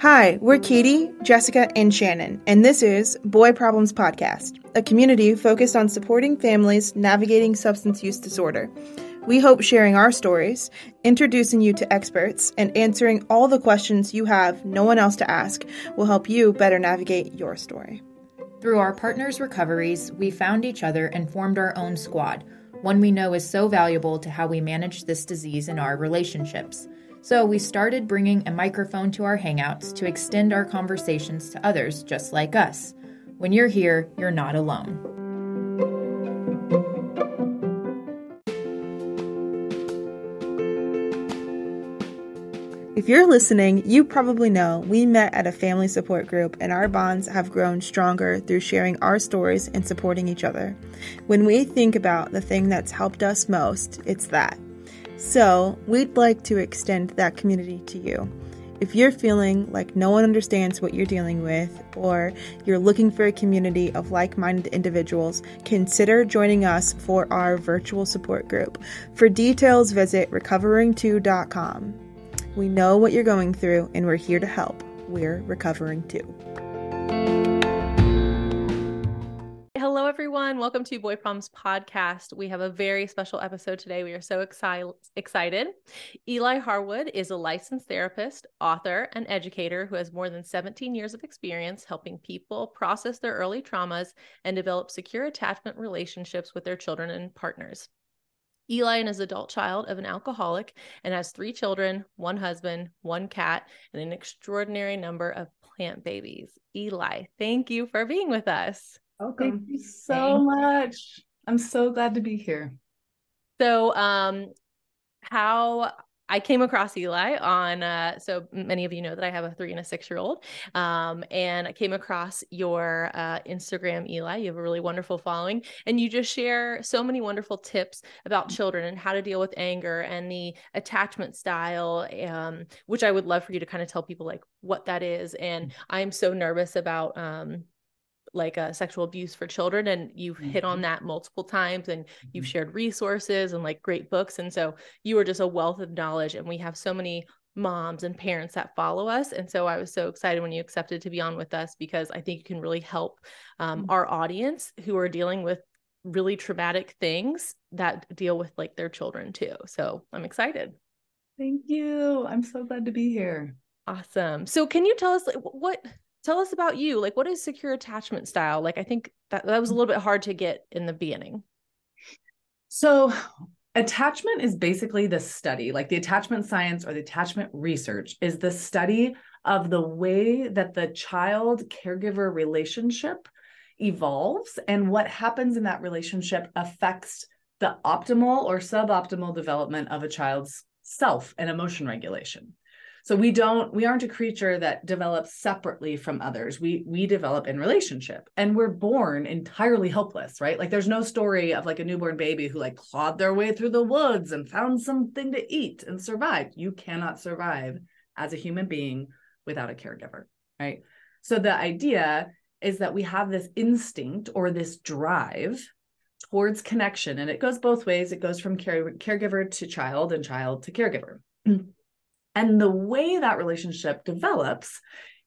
Hi, we're Katie, Jessica, and Shannon, and this is Boy Problems Podcast, a community focused on supporting families navigating substance use disorder. We hope sharing our stories, introducing you to experts, and answering all the questions you have no one else to ask will help you better navigate your story. Through our partners' recoveries, we found each other and formed our own squad, one we know is so valuable to how we manage this disease in our relationships. So we started bringing a microphone to our hangouts to extend our conversations to others just like us. When you're here, you're not alone. If you're listening, you probably know we met at a family support group and our bonds have grown stronger through sharing our stories and supporting each other. When we think about the thing that's helped us most, it's that. So, we'd like to extend that community to you. If you're feeling like no one understands what you're dealing with, or you're looking for a community of like minded individuals, consider joining us for our virtual support group. For details, visit recovering2.com. We know what you're going through, and we're here to help. We're recovering too. Hello, everyone. Welcome to Boy Problems Podcast. We have a very special episode today. We are so exci- excited. Eli Harwood is a licensed therapist, author, and educator who has more than 17 years of experience helping people process their early traumas and develop secure attachment relationships with their children and partners. Eli is an adult child of an alcoholic and has three children, one husband, one cat, and an extraordinary number of plant babies. Eli, thank you for being with us. Welcome. Thank you so Thank much. I'm so glad to be here. So, um, how I came across Eli on, uh, so many of you know that I have a three and a six year old. Um, and I came across your uh, Instagram, Eli. You have a really wonderful following, and you just share so many wonderful tips about children and how to deal with anger and the attachment style, um, which I would love for you to kind of tell people like what that is. And I'm so nervous about, um, like uh, sexual abuse for children and you've mm-hmm. hit on mm-hmm. that multiple times and you've mm-hmm. shared resources and like great books and so you are just a wealth of knowledge and we have so many moms and parents that follow us and so i was so excited when you accepted to be on with us because i think you can really help um, mm-hmm. our audience who are dealing with really traumatic things that deal with like their children too so i'm excited thank you i'm so glad to be here awesome so can you tell us like, what tell us about you like what is secure attachment style? Like i think that that was a mm. little bit hard to get in the beginning. So attachment is basically the study like the attachment science or the attachment research is the study of the way that the child caregiver relationship evolves and what happens in that relationship affects the optimal or suboptimal development of a child's self and emotion regulation so we don't we aren't a creature that develops separately from others. We we develop in relationship and we're born entirely helpless right? Like there's no story of like a newborn baby who like clawed their way through the woods and found something to eat and survived. You cannot survive as a human being without a caregiver right? So the idea is that we have this instinct or this drive towards connection and it goes both ways. It goes from care- caregiver to child and child to caregiver and the way that relationship develops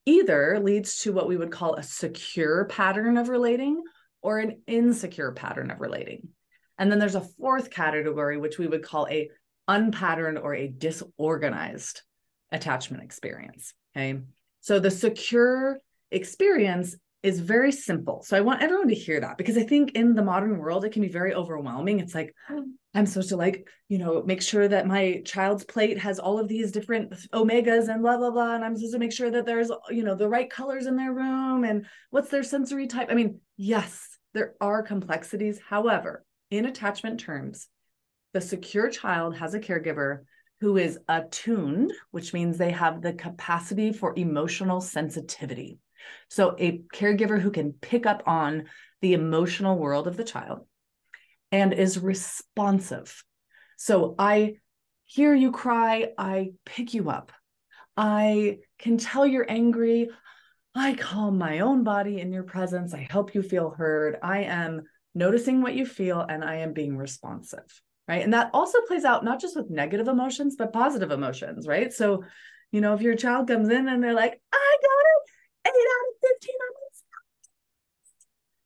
either leads to what we would call a secure pattern of relating or an insecure pattern of relating. And then there's a fourth category, which we would call a unpatterned or a disorganized attachment experience. Okay. So the secure experience is very simple. So I want everyone to hear that because I think in the modern world, it can be very overwhelming. It's like, I'm supposed to like, you know, make sure that my child's plate has all of these different omegas and blah, blah, blah. And I'm supposed to make sure that there's, you know, the right colors in their room and what's their sensory type. I mean, yes, there are complexities. However, in attachment terms, the secure child has a caregiver who is attuned, which means they have the capacity for emotional sensitivity. So, a caregiver who can pick up on the emotional world of the child and is responsive. So, I hear you cry, I pick you up. I can tell you're angry. I calm my own body in your presence. I help you feel heard. I am noticing what you feel and I am being responsive. right? And that also plays out not just with negative emotions, but positive emotions, right? So, you know, if your child comes in and they're like, I got it, eight out of 15 on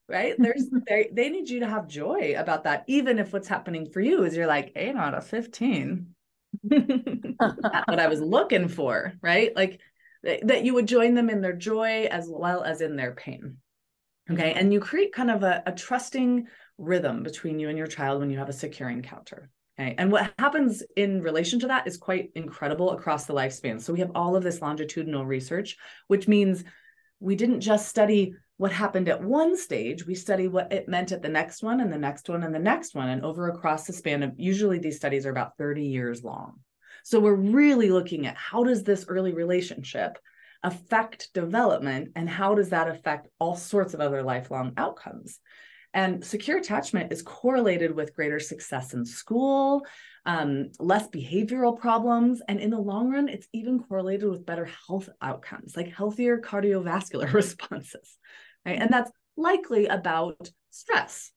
right? There's they they need you to have joy about that, even if what's happening for you is you're like eight out of 15. That's what I was looking for, right? Like that you would join them in their joy as well as in their pain. Okay. And you create kind of a, a trusting rhythm between you and your child when you have a secure encounter. Okay. And what happens in relation to that is quite incredible across the lifespan. So we have all of this longitudinal research, which means we didn't just study what happened at one stage, we study what it meant at the next one and the next one and the next one. And over across the span of usually these studies are about 30 years long. So we're really looking at how does this early relationship affect development and how does that affect all sorts of other lifelong outcomes. And secure attachment is correlated with greater success in school, um, less behavioral problems, and in the long run, it's even correlated with better health outcomes, like healthier cardiovascular responses right? And that's likely about stress.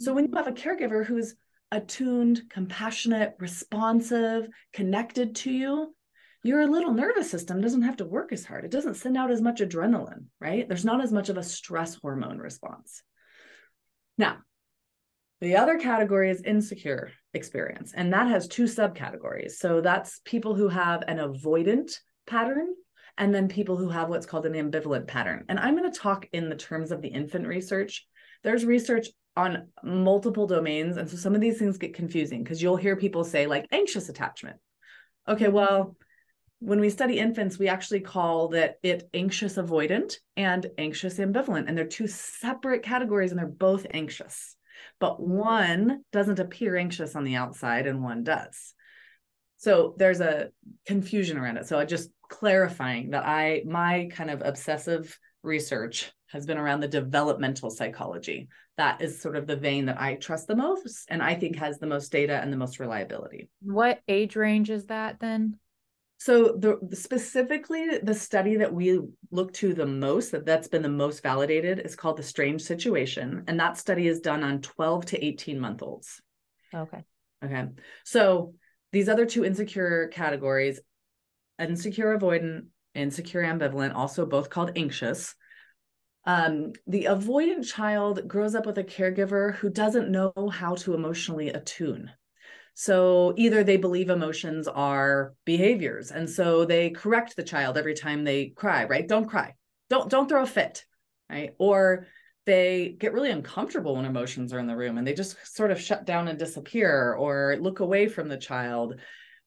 So when you have a caregiver who's attuned, compassionate, responsive, connected to you, your little nervous system doesn't have to work as hard. It doesn't send out as much adrenaline, right? There's not as much of a stress hormone response. Now, the other category is insecure experience, and that has two subcategories. So that's people who have an avoidant pattern and then people who have what's called an ambivalent pattern. And I'm going to talk in the terms of the infant research. There's research on multiple domains. And so some of these things get confusing because you'll hear people say, like, anxious attachment. Okay, well, when we study infants, we actually call that it anxious avoidant and anxious ambivalent. And they're two separate categories and they're both anxious. But one doesn't appear anxious on the outside and one does. So there's a confusion around it. So I just clarifying that I my kind of obsessive research has been around the developmental psychology. That is sort of the vein that I trust the most and I think has the most data and the most reliability. What age range is that then? So the specifically the study that we look to the most that that's been the most validated is called the strange situation and that study is done on 12 to 18 month olds. Okay. Okay. So these other two insecure categories insecure avoidant, insecure ambivalent, also both called anxious. Um, the avoidant child grows up with a caregiver who doesn't know how to emotionally attune. So either they believe emotions are behaviors, and so they correct the child every time they cry, right? Don't cry. Don't don't throw a fit, right? Or they get really uncomfortable when emotions are in the room and they just sort of shut down and disappear or look away from the child.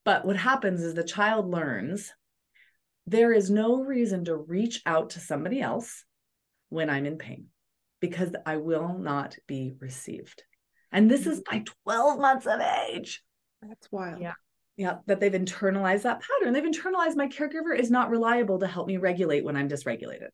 But what happens is the child learns there is no reason to reach out to somebody else when I'm in pain because I will not be received. And this is by 12 months of age. That's wild. Yeah. Yeah, that they've internalized that pattern. They've internalized my caregiver is not reliable to help me regulate when I'm dysregulated.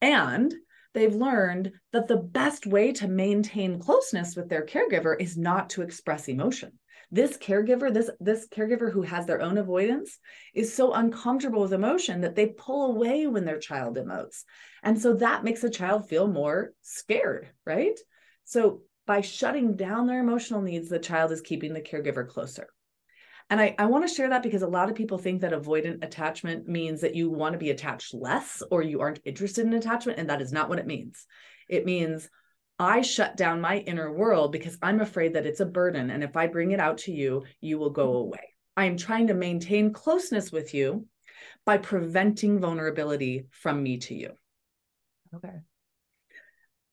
And they've learned that the best way to maintain closeness with their caregiver is not to express emotion this caregiver this this caregiver who has their own avoidance is so uncomfortable with emotion that they pull away when their child emotes and so that makes a child feel more scared right so by shutting down their emotional needs the child is keeping the caregiver closer and I, I want to share that because a lot of people think that avoidant attachment means that you want to be attached less or you aren't interested in attachment. And that is not what it means. It means I shut down my inner world because I'm afraid that it's a burden. And if I bring it out to you, you will go mm-hmm. away. I'm trying to maintain closeness with you by preventing vulnerability from me to you. Okay.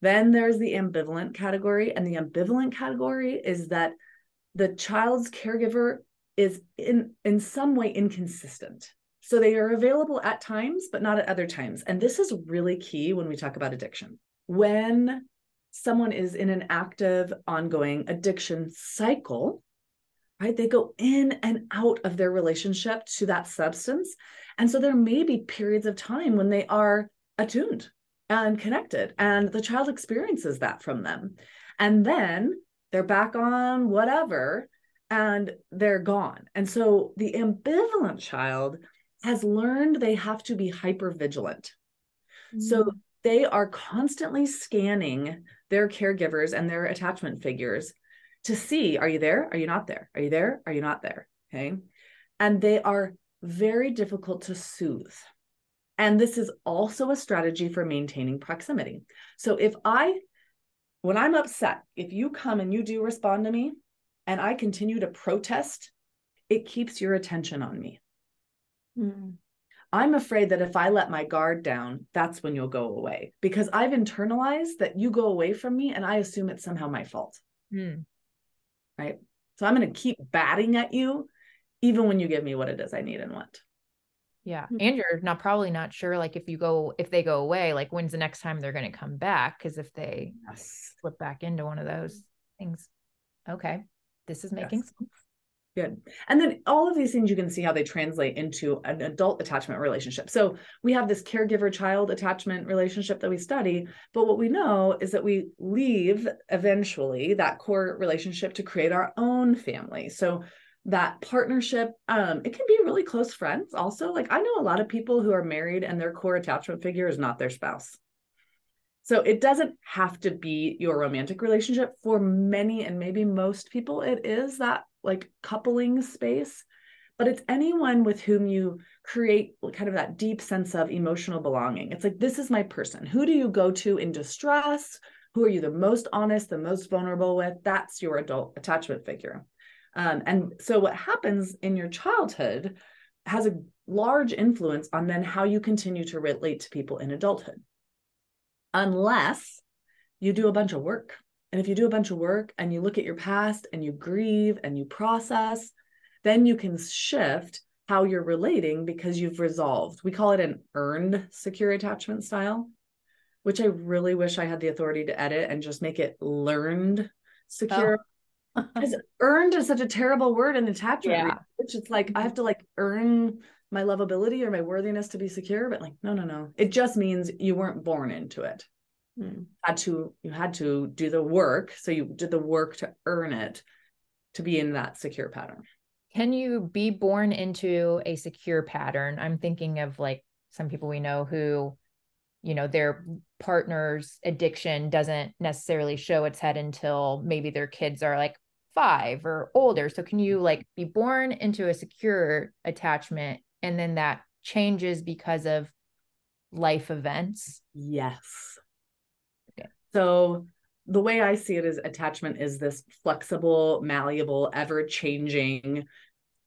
Then there's the ambivalent category. And the ambivalent category is that the child's caregiver is in, in some way inconsistent. So they are available at times, but not at other times. And this is really key when we talk about addiction. When someone is in an active, ongoing addiction cycle, right? They go in and out of their relationship to that substance. And so there may be periods of time when they are attuned and connected, and the child experiences that from them. And then they're back on whatever and they're gone. And so the ambivalent child has learned they have to be hyper vigilant. Mm. So they are constantly scanning their caregivers and their attachment figures to see are you there? Are you not there? Are you there? Are you not there? Okay. And they are very difficult to soothe. And this is also a strategy for maintaining proximity. So if I, when I'm upset, if you come and you do respond to me and I continue to protest, it keeps your attention on me. Mm. I'm afraid that if I let my guard down, that's when you'll go away because I've internalized that you go away from me and I assume it's somehow my fault. Mm. Right. So I'm going to keep batting at you even when you give me what it is I need and want. Yeah. Hmm. And you're not probably not sure like if you go if they go away, like when's the next time they're gonna come back? Because if they yes. slip back into one of those things. Okay. This is making yes. sense. Good. And then all of these things you can see how they translate into an adult attachment relationship. So we have this caregiver child attachment relationship that we study, but what we know is that we leave eventually that core relationship to create our own family. So that partnership um it can be really close friends also like i know a lot of people who are married and their core attachment figure is not their spouse so it doesn't have to be your romantic relationship for many and maybe most people it is that like coupling space but it's anyone with whom you create kind of that deep sense of emotional belonging. It's like this is my person. Who do you go to in distress? Who are you the most honest the most vulnerable with? That's your adult attachment figure. Um, and so what happens in your childhood has a large influence on then how you continue to relate to people in adulthood. Unless you do a bunch of work. And if you do a bunch of work and you look at your past and you grieve and you process, then you can shift how you're relating because you've resolved. We call it an earned secure attachment style, which I really wish I had the authority to edit and just make it learned secure. Oh because earned is such a terrible word in attachment yeah. which it's like i have mm-hmm. to like earn my lovability or my worthiness to be secure but like no no no it just means you weren't born into it hmm. had to you had to do the work so you did the work to earn it to be in that secure pattern can you be born into a secure pattern i'm thinking of like some people we know who you know their partner's addiction doesn't necessarily show its head until maybe their kids are like five or older. So can you like be born into a secure attachment and then that changes because of life events? Yes. So the way I see it is attachment is this flexible, malleable, ever changing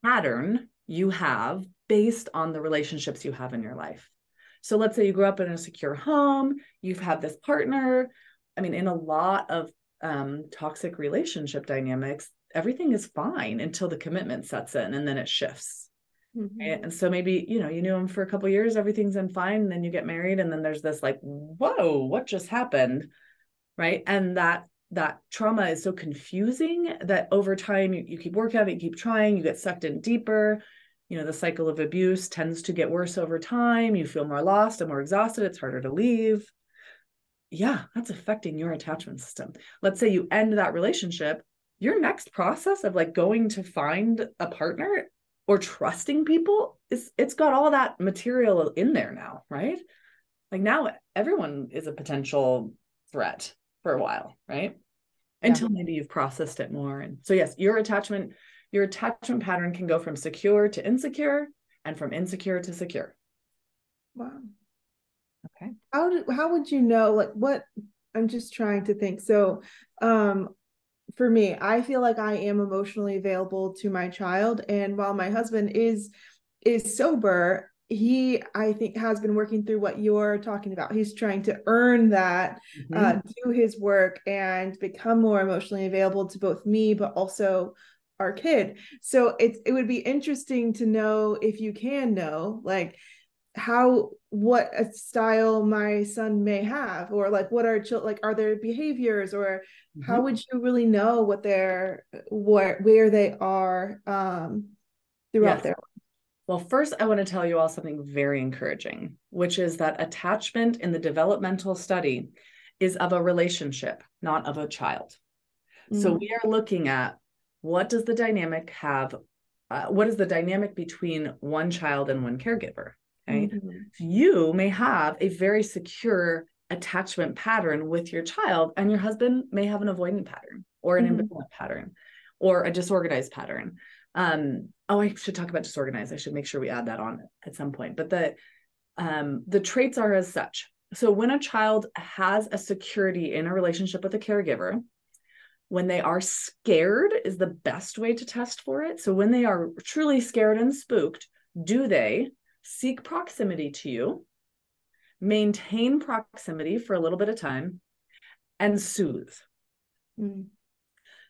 pattern you have based on the relationships you have in your life. So let's say you grew up in a secure home, you've had this partner. I mean, in a lot of um, toxic relationship dynamics, everything is fine until the commitment sets in and then it shifts. Mm-hmm. And so maybe, you know, you knew him for a couple years, everything's in fine, and then you get married, and then there's this like, whoa, what just happened? Right. And that that trauma is so confusing that over time you, you keep working on it, you keep trying, you get sucked in deeper. You know, the cycle of abuse tends to get worse over time. You feel more lost and more exhausted. It's harder to leave yeah, that's affecting your attachment system. Let's say you end that relationship, your next process of like going to find a partner or trusting people is it's got all that material in there now, right? Like now everyone is a potential threat for a while, right? Yeah. Until maybe you've processed it more. And so yes, your attachment your attachment pattern can go from secure to insecure and from insecure to secure. Wow. Okay. How do, how would you know like what I'm just trying to think. So um for me, I feel like I am emotionally available to my child and while my husband is is sober, he I think has been working through what you're talking about. He's trying to earn that, mm-hmm. uh, do his work and become more emotionally available to both me but also our kid. So it's it would be interesting to know if you can know like how what a style my son may have or like what are children like are there behaviors or mm-hmm. how would you really know what they're where where they are um throughout yes. their well first i want to tell you all something very encouraging which is that attachment in the developmental study is of a relationship not of a child mm-hmm. so we are looking at what does the dynamic have uh, what is the dynamic between one child and one caregiver right? Mm-hmm. You may have a very secure attachment pattern with your child, and your husband may have an avoidant pattern. or an Mhm. ambivalent pattern or a disorganized pattern. Um, oh, I should talk about disorganized. I should make sure we add that on at some point. But the um, the traits are as such. So when a child has a security in a relationship with a caregiver, when they are scared is the best way to test for it. So when they are truly scared and spooked, do they seek proximity to you, maintain proximity for a little bit of time, and soothe? Mm.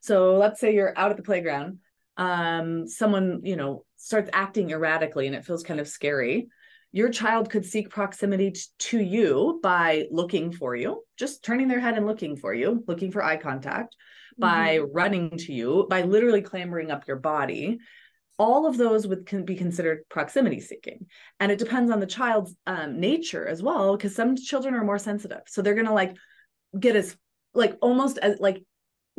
So let's say you're out at the playground, um, someone, you know, starts acting erratically and it feels kind of scary. Your child could seek proximity to you by looking for you, just turning their head and looking for you, looking for eye contact, by running to you, by literally clambering up your body. All of those would can be considered proximity seeking. And it depends on the child's um, nature as well, because some children are more sensitive. So they're going to like get as, like almost as like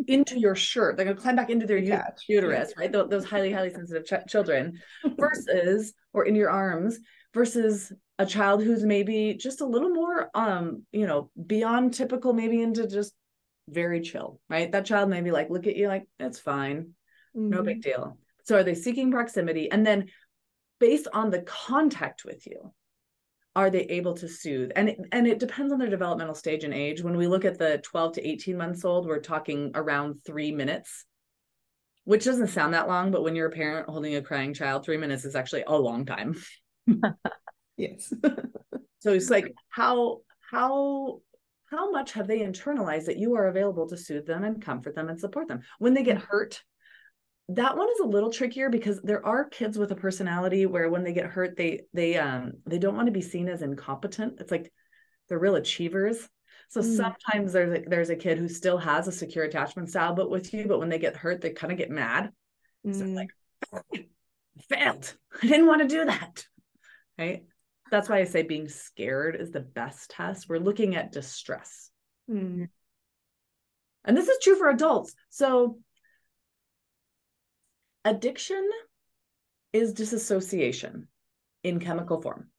into your shirt. They're going to climb back into their ut- uterus, right? Th- those highly, highly sensitive ch- children versus, or in your arms versus a child who's maybe just a little more, um, you know, beyond typical, maybe into just very chill, right? That child may be like, look at you like, it's fine, no Mhm. big deal. So are they seeking proximity? And then based on the contact with you, are they able to soothe? And it, and it depends on their developmental stage and age. When we look at the 12 to 18 months old, we're talking around three minutes, which doesn't sound that long, but when you're a parent holding a crying child, three minutes is actually a long time. Yes. So it's like how how how much have they internalized that you are available to soothe them and comfort them and support them when they get mm-hmm. hurt? That one is a little trickier because there are kids with a personality where when they get hurt, they they um they don't want to be seen as incompetent. It's like they're real achievers. So Mm. sometimes there's a, there's a kid who still has a secure attachment style, but with you, but when they get hurt, they kind of get mad. So Mm. like, failed. I didn't want to do that. Right. That's why I say being scared is the best test. We're looking at distress. Mm. And this is true for adults. So addiction is disassociation in chemical form.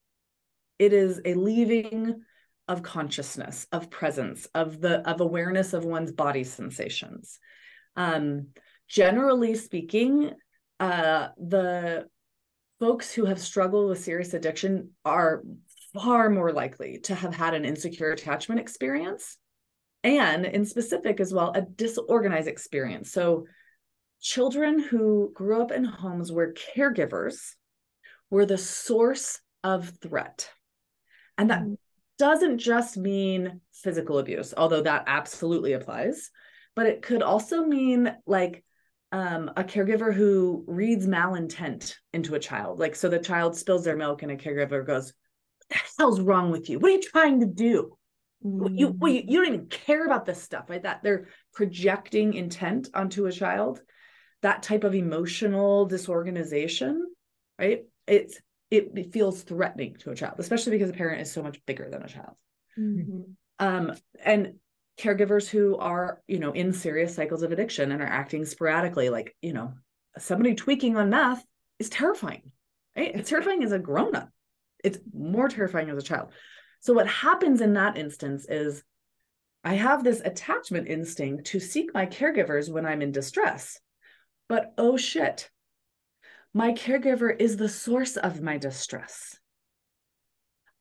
It is a leaving of consciousness, of presence, of the of awareness of one's body sensations. Um, generally speaking, uh, the folks who have struggled with serious addiction are far more likely to have had an insecure attachment experience and in specific as well a disorganized experience so children who grew up in homes where caregivers were the source of threat and that Mm. doesn't just mean physical abuse although that absolutely applies but it could also mean like um, a caregiver who reads malintent into a child. Like, so the child spills their milk and a caregiver goes, What the hell's wrong with you? What are you trying to do? You, Mm. well, you, you don't even care about this stuff, right? That they're projecting intent onto a child. That type of emotional disorganization, right? It's it, it feels threatening to a child, especially because a parent is so much bigger than a child. Mhm. Um, and caregivers who are you know in serious cycles of addiction and are acting sporadically like you know somebody tweaking on meth is terrifying right it's terrifying as a grown-up it's more terrifying as a child so what happens in that instance is i have this attachment instinct to seek my caregivers when i'm in distress but oh shit my caregiver is the source of my distress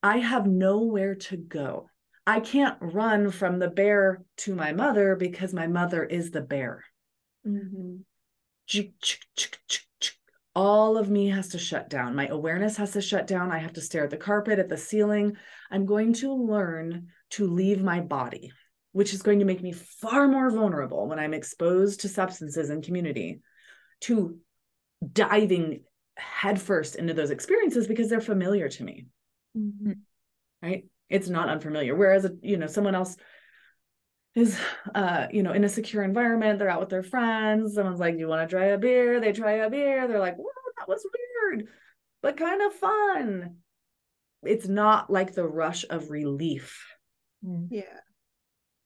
i have nowhere to go I can't run from the bear to my mother because my mother is the bear. Mhm. Chick. All of me has to shut down. My awareness has to shut down. I have to stare at the carpet, at the ceiling. I'm going to learn to leave my body, which is going to make me far more vulnerable when I'm exposed to substances in community, to diving headfirst into those experiences because they're familiar to me. Mhm. right? It's not unfamiliar. Whereas you know someone else is uh you know in a secure environment they're out with their friends someone's like you want to try a beer? They try a beer they're like whoa that was weird but kind of fun. It's not like the rush of relief Yeah.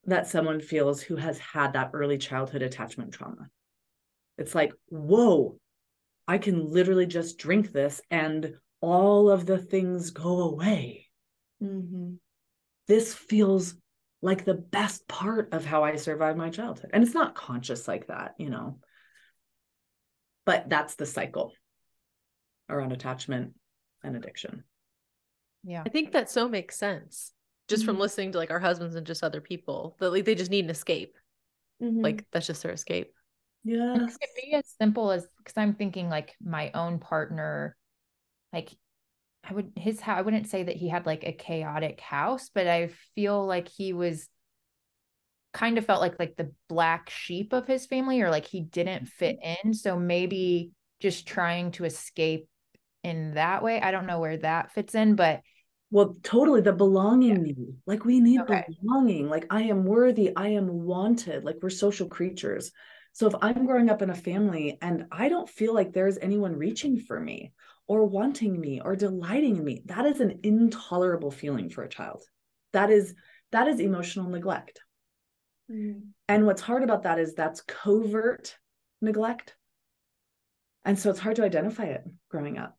that someone feels who has had that early childhood attachment trauma it's like whoa i can literally just drink this and all of the things go away Mhm. this feels like the best part of how I survived my childhood. And it's not conscious like that, you know. But that's the cycle around attachment and addiction. Yeah. I think that so makes sense just Mhm. from listening to like our husbands and just other people that like they just need an escape. Mhm. Like that's just their escape. And Yes. it could be as simple as because I'm thinking like my own partner, like I would his I wouldn't say that he had like a chaotic house, but I feel like he was kind of felt like like the black sheep of his family or like he didn't fit mm-hmm. in. So maybe just trying to escape in that way. I don't know where that fits in, but Well, totally the belonging need. Like we need Okay. belonging. Like I am worthy, I am wanted. Like we're social creatures. So if I'm growing up in a family and I don't feel like there's anyone reaching for me or wanting me or delighting in me, that is an intolerable feeling for a child. That is that is emotional neglect. Mhm. And what's hard about that is that's covert neglect. And so it's hard to identify it growing up.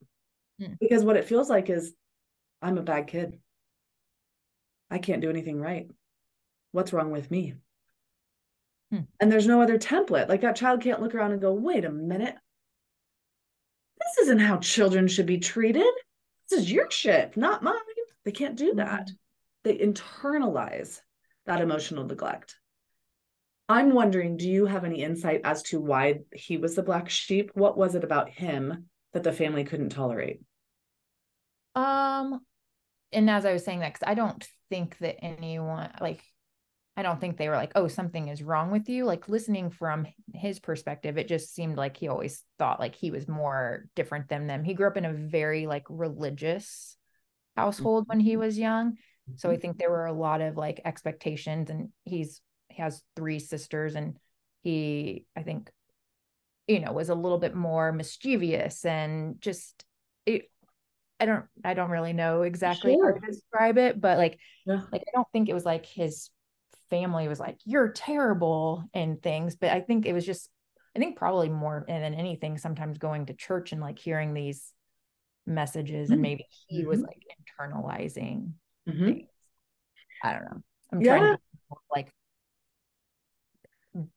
Hmm. Because what it feels like is I'm a bad kid. I can't do anything right. What's wrong with me? Hmm. And there's no other template. Like that child can't look around and go, wait a minute. This isn't how children should be treated. This is your shit, not mine. They can't do that. They internalize that emotional neglect. I'm wondering, do you have any insight as to why he was the black sheep? What was it about him that the family couldn't tolerate? Um, and as I was saying that, because I don't think that anyone like, I don't think they were like, oh, something is wrong with you. Like listening from his perspective, it just seemed like he always thought like he was more different than them. He grew up in a very like religious household when he mm-hmm. was young. So I mm-hmm. think there were a lot of like expectations, and he's he has three sisters, and he I think you know was a little bit more mischievous and just it I don't I don't really know exactly Sure. how to describe it, but like Yeah. like I don't think it was like his family was like you're terrible and things, but I think it was just I think probably more than anything sometimes going to church and like hearing these messages and Mm. maybe he was Mhm. like internalizing Mhm. things. I don't know. I'm trying to like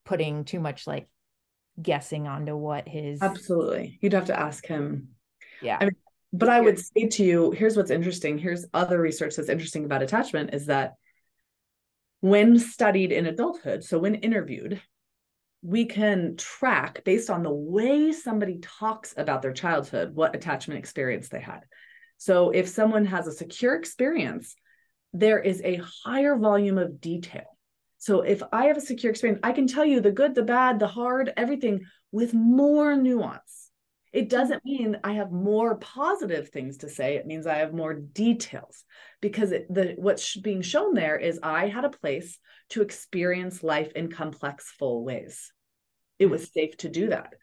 putting too much like guessing onto what his Absolutely. You'd have to ask him. yeah I mean, But I would say to you, here's what's interesting. Here's other research that's interesting about attachment is that when studied in adulthood, so when interviewed, we can track based on the way somebody talks about their childhood what attachment experience they had. So if someone has a secure experience, there is a higher volume of detail. So if I have a secure experience, I can tell you the good, the bad, the hard, everything with more nuance. It doesn't mean I have more positive things to say. It means I have more details because it, the what's being shown there is I had a place to experience life in complex, full ways. It hmm. was safe to do that.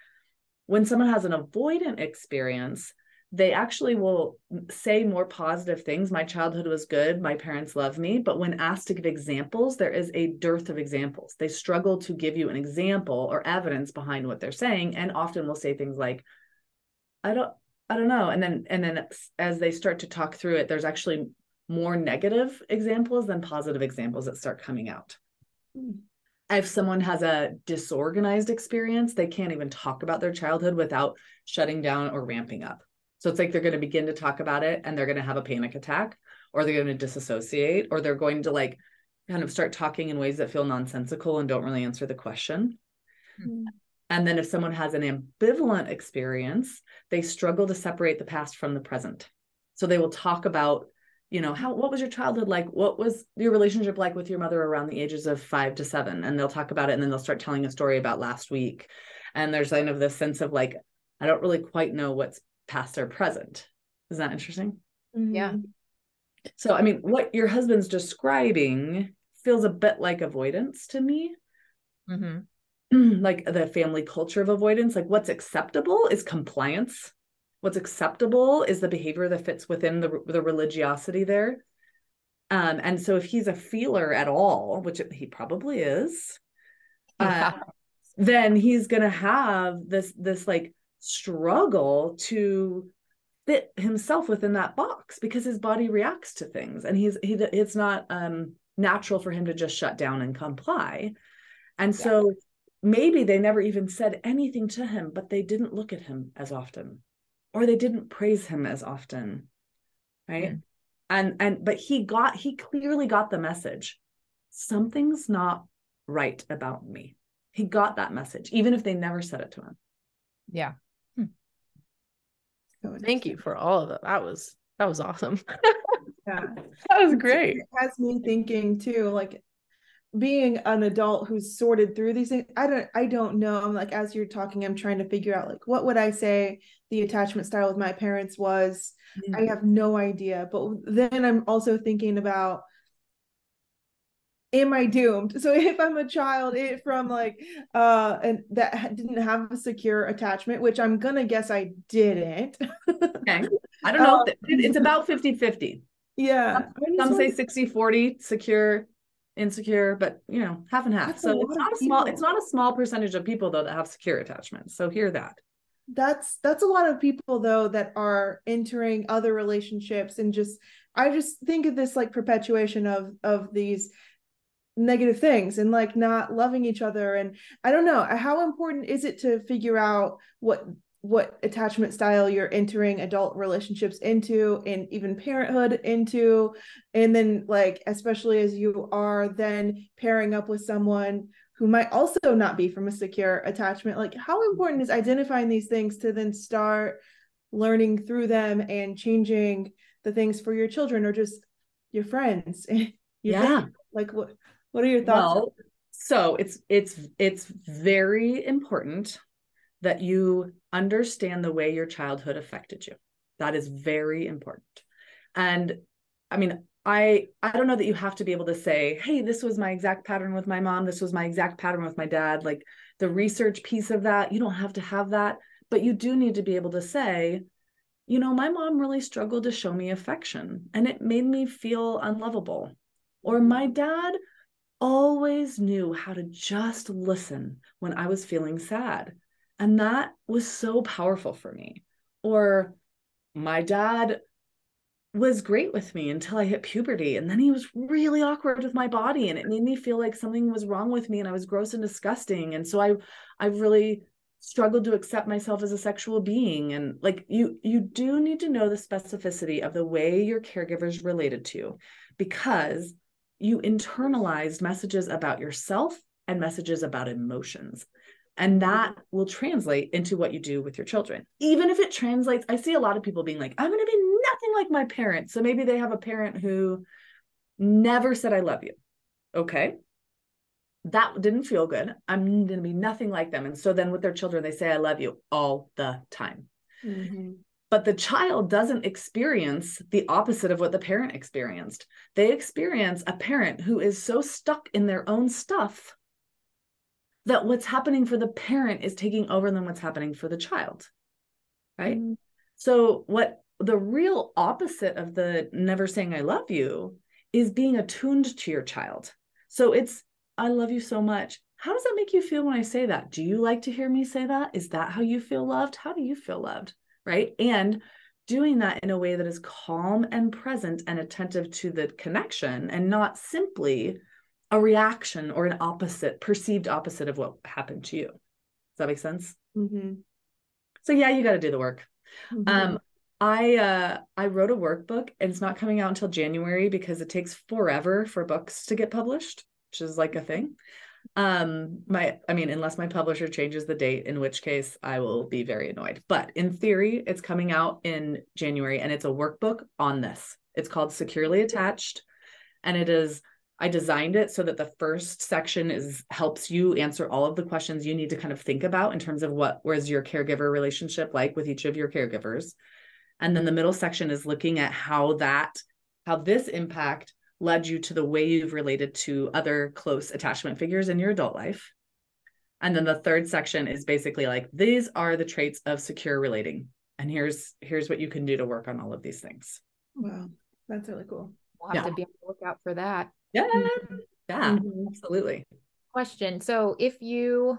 When someone has an avoidant experience, they actually will say more positive things. My childhood was good. My parents love me. But when asked to give examples, there is a dearth of examples. They struggle to give you an example or evidence behind what they're saying, and often will say things like, I don't, I don't know. And then, and then as they start to talk through it, there's actually more negative examples than positive examples that start coming out. If someone has a disorganized experience, they can't even talk about their childhood without shutting down or ramping up. So it's like they're going to begin to talk about it and they're going to have a panic attack or they're going to disassociate or they're going to like kind of start talking in ways that feel nonsensical and don't really answer the question. Mm. And then if someone has an ambivalent experience, they struggle to separate the past from the present. So they will talk about, you know, how what was your childhood like? What was your relationship like with your mother around the ages of 5 to 7? And they'll talk about it and then they'll start telling a story about last week. And there's kind of this sense of like I don't really quite know what's past or present. Is that interesting? Yeah. Mhm. So, I mean, what your husband's describing feels a bit like avoidance to me. Mhm. like the family culture of avoidance. Like, what's acceptable is compliance. What's acceptable is the behavior that fits within the, the religiosity there. Um, and so, if he's a feeler at all, which he probably is, Yeah. uh, then he's gonna have this this like struggle to fit himself within that box because his body reacts to things and he's he it's not um natural for him to just shut down and comply. And yeah. so maybe they never even said anything to him, but they didn't look at him as often or they didn't praise him as often. Right. Mm. And, and, but he got, he clearly got the message something's not right about me. He got that message, even if they never said it to him. Yeah. Hmm. Thank you for all of that. That was, that was awesome. yeah. That was great. It has me thinking too, like being an adult who's sorted through these things i don't i don't know. I'm like as you're talking i'm trying to figure out like what would i say the attachment style with my parents was? Mm-hmm. i have no idea. But then i'm also thinking about am i doomed? So if i'm a child it, from like uh and that didn't have a secure attachment which i'm gonna guess i didn't. Okay. I don't know. Um, it's about 50 50 yeah. Some, some say 60 40 secure insecure, but you know, half and half. That's so it's not a small, it's not a small percentage of people though that have secure attachments. So hear that. That's that's a lot of people though that are entering other relationships and just I just think of this like perpetuation of of these negative things and like not loving each other and I don't know how important is it to figure out what what attachment style you're entering adult relationships into and even parenthood into. And then like especially as you are then pairing up with someone who might also not be from a secure attachment like how important is identifying these things to then start learning through them and changing the things for your children or just your friends? Yeah. like what what are your thoughts? Well, so it's it's it's very important that you understand the way your childhood affected you. That is very important. And I mean, I I don't know that you have to be able to say, "Hey, this was my exact pattern with my mom, this was my exact pattern with my dad." Like the research piece of that, you don't have to have that, but you do need to be able to say, you know, my mom really struggled to show me affection and it made me feel unlovable. Or my dad always knew how to just listen when I was feeling sad. And that was so powerful for me. Or my dad was great with me until I hit puberty. And then he was really awkward with my body and it made me feel like something was wrong with me and I was gross and disgusting. And so I I really struggled to accept myself as a sexual being. And like you you do need to know the specificity of the way your caregivers related to you because you internalized messages about yourself and messages about emotions. And that will translate into what you do with your children. Even if it translates, I see a lot of people being like, I'm going to be nothing like my parents. So maybe they have a parent who never said, I love you. Okay. That didn't feel good. I'm going to be nothing like them. And so then with their children, they say, I love you all the time. Mm-hmm. But the child doesn't experience the opposite of what the parent experienced. They experience a parent who is so stuck in their own stuff that what's happening for the parent is taking over than what's happening for the child right? Mm. so what the real opposite of the never saying i love you is being attuned to your child. So it's i love you so much. How does that make you feel when i say that? Do you like to hear me say that? Is that how you feel loved? How do you feel loved right? And doing that in a way that is calm and present and attentive to the connection and not simply a reaction or an opposite, perceived opposite of what happened to you. Does that make sense? Mm-hmm. So yeah, you got to do the work. Mm-hmm. Um, I uh, I wrote a workbook, and it's not coming out until January because it takes forever for books to get published, which is like a thing. Um, my I mean, unless my publisher changes the date, in which case I will be very annoyed. But in theory, it's coming out in January, and it's a workbook on this. It's called Securely Attached, and it is I designed it so that the first section is helps you answer all of the questions you need to kind of think about in terms of what was your caregiver relationship like with each of your caregivers. And then the middle section is looking at how that how this impact led you to the way you've related to other close attachment figures in your adult life. And then the third section is basically like these are the traits of secure relating. And here's here's what you can do to work on all of these things. Wow. That's really cool. We'll have yeah. to be on the lookout for that. Yeah, mm-hmm. yeah, mm-hmm. absolutely. Question. So if you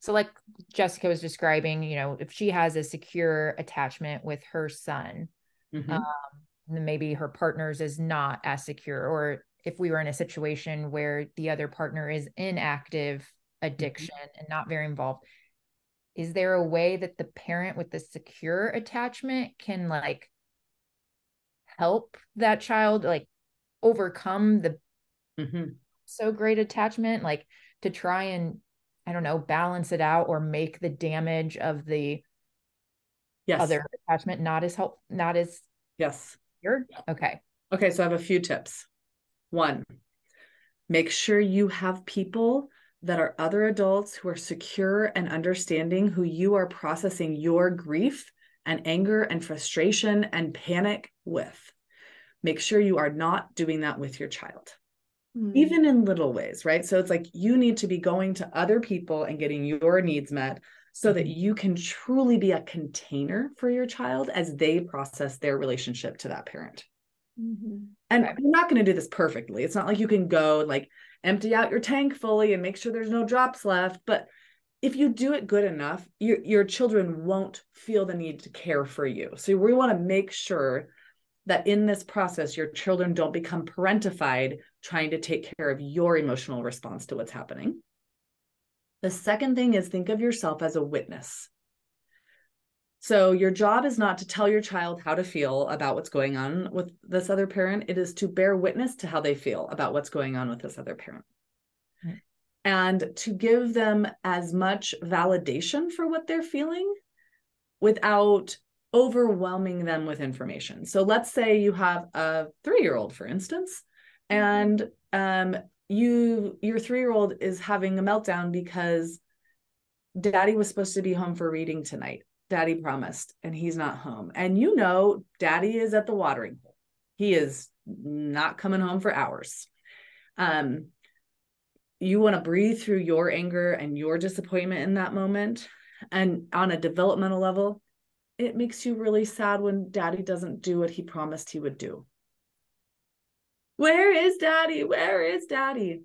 so like Jessica was describing, you know, if she has a secure attachment with her son, mm-hmm. um, then maybe her partner's is not as secure, or if we were in a situation where the other partner is in active addiction mm-hmm. and not very involved is there a way that the parent with the secure attachment can like help that child like overcome the mm-hmm. so great attachment like to try and i don't know balance it out or make the damage of the yes. other attachment not as help not as yes secure okay okay so i have a few tips one make sure you have people that are other adults who are secure and understanding who you are processing your grief and anger and frustration and panic with. Make sure you are not doing that with your child, mm. even in little ways, right? So it's like you need to be going to other people and getting your needs met so that mm-hmm. you can truly be a container for your child as they process their relationship to that parent. Mm-hmm. And. I'm not going to do this perfectly. It's not like you can go like empty out your tank fully and make sure there's no drops left. But if you do it good enough, your, your children won't feel the need to care for you. So we want to make sure that in this process, your children don't become parentified trying to take care of your emotional response to what's happening. The second thing is think of yourself as a witness. So, your job is not to tell your child how to feel about what's going on with this other parent. It is to bear witness to how they feel about what's going on with this other parent. And to give them as much validation for what they're feeling without overwhelming them with information. So, let's say you have a three year old, for instance, and um, you your three year old is having a meltdown because daddy was supposed to be home for reading tonight. Daddy promised and he's not home. And you know daddy is at the watering hole. He is not coming home for hours. Um you want to breathe through your anger and your disappointment in that moment. And on a developmental level it makes you really sad when daddy doesn't do what he promised he would do. Where is daddy? Where is daddy?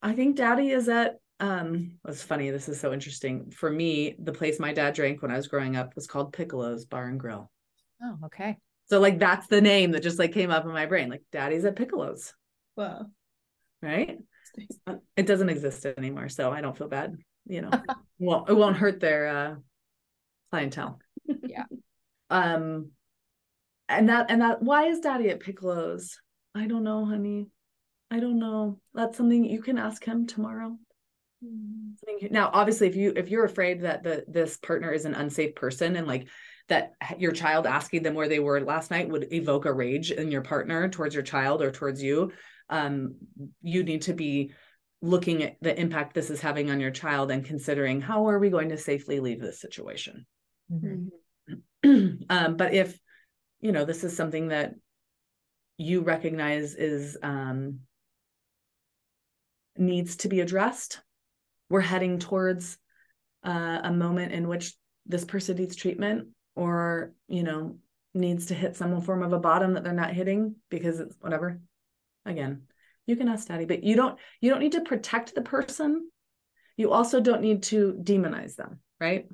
I think daddy is at um it's funny this is so interesting. For me the place my dad drank when i was growing up was called piccolo's bar and grill. Oh okay. So like that's the name that just like came up in my brain like daddy's at piccolo's. Wow. Right? It doesn't exist anymore so i don't feel bad you know. Well it won't hurt their uh clientele yeah. Um and that and that why is daddy at piccolo's? I don't know honey. I don't know. That's something you can ask him tomorrow. Now obviously if you if you're afraid that the this partner is an unsafe person and like that your child asking them where they were last night would evoke a rage in your partner towards your child or towards you um you need to be looking at the impact this is having on your child and considering how are we going to safely leave this situation mm-hmm. um, but if you know this is something that you recognize is um, needs to be addressed we're heading towards uh, a moment in which this person needs treatment or you know needs to hit some form of a bottom that they're not hitting because it's whatever. Again you can ask daddy but you don't you don't need to protect the person. You also don't need to demonize them right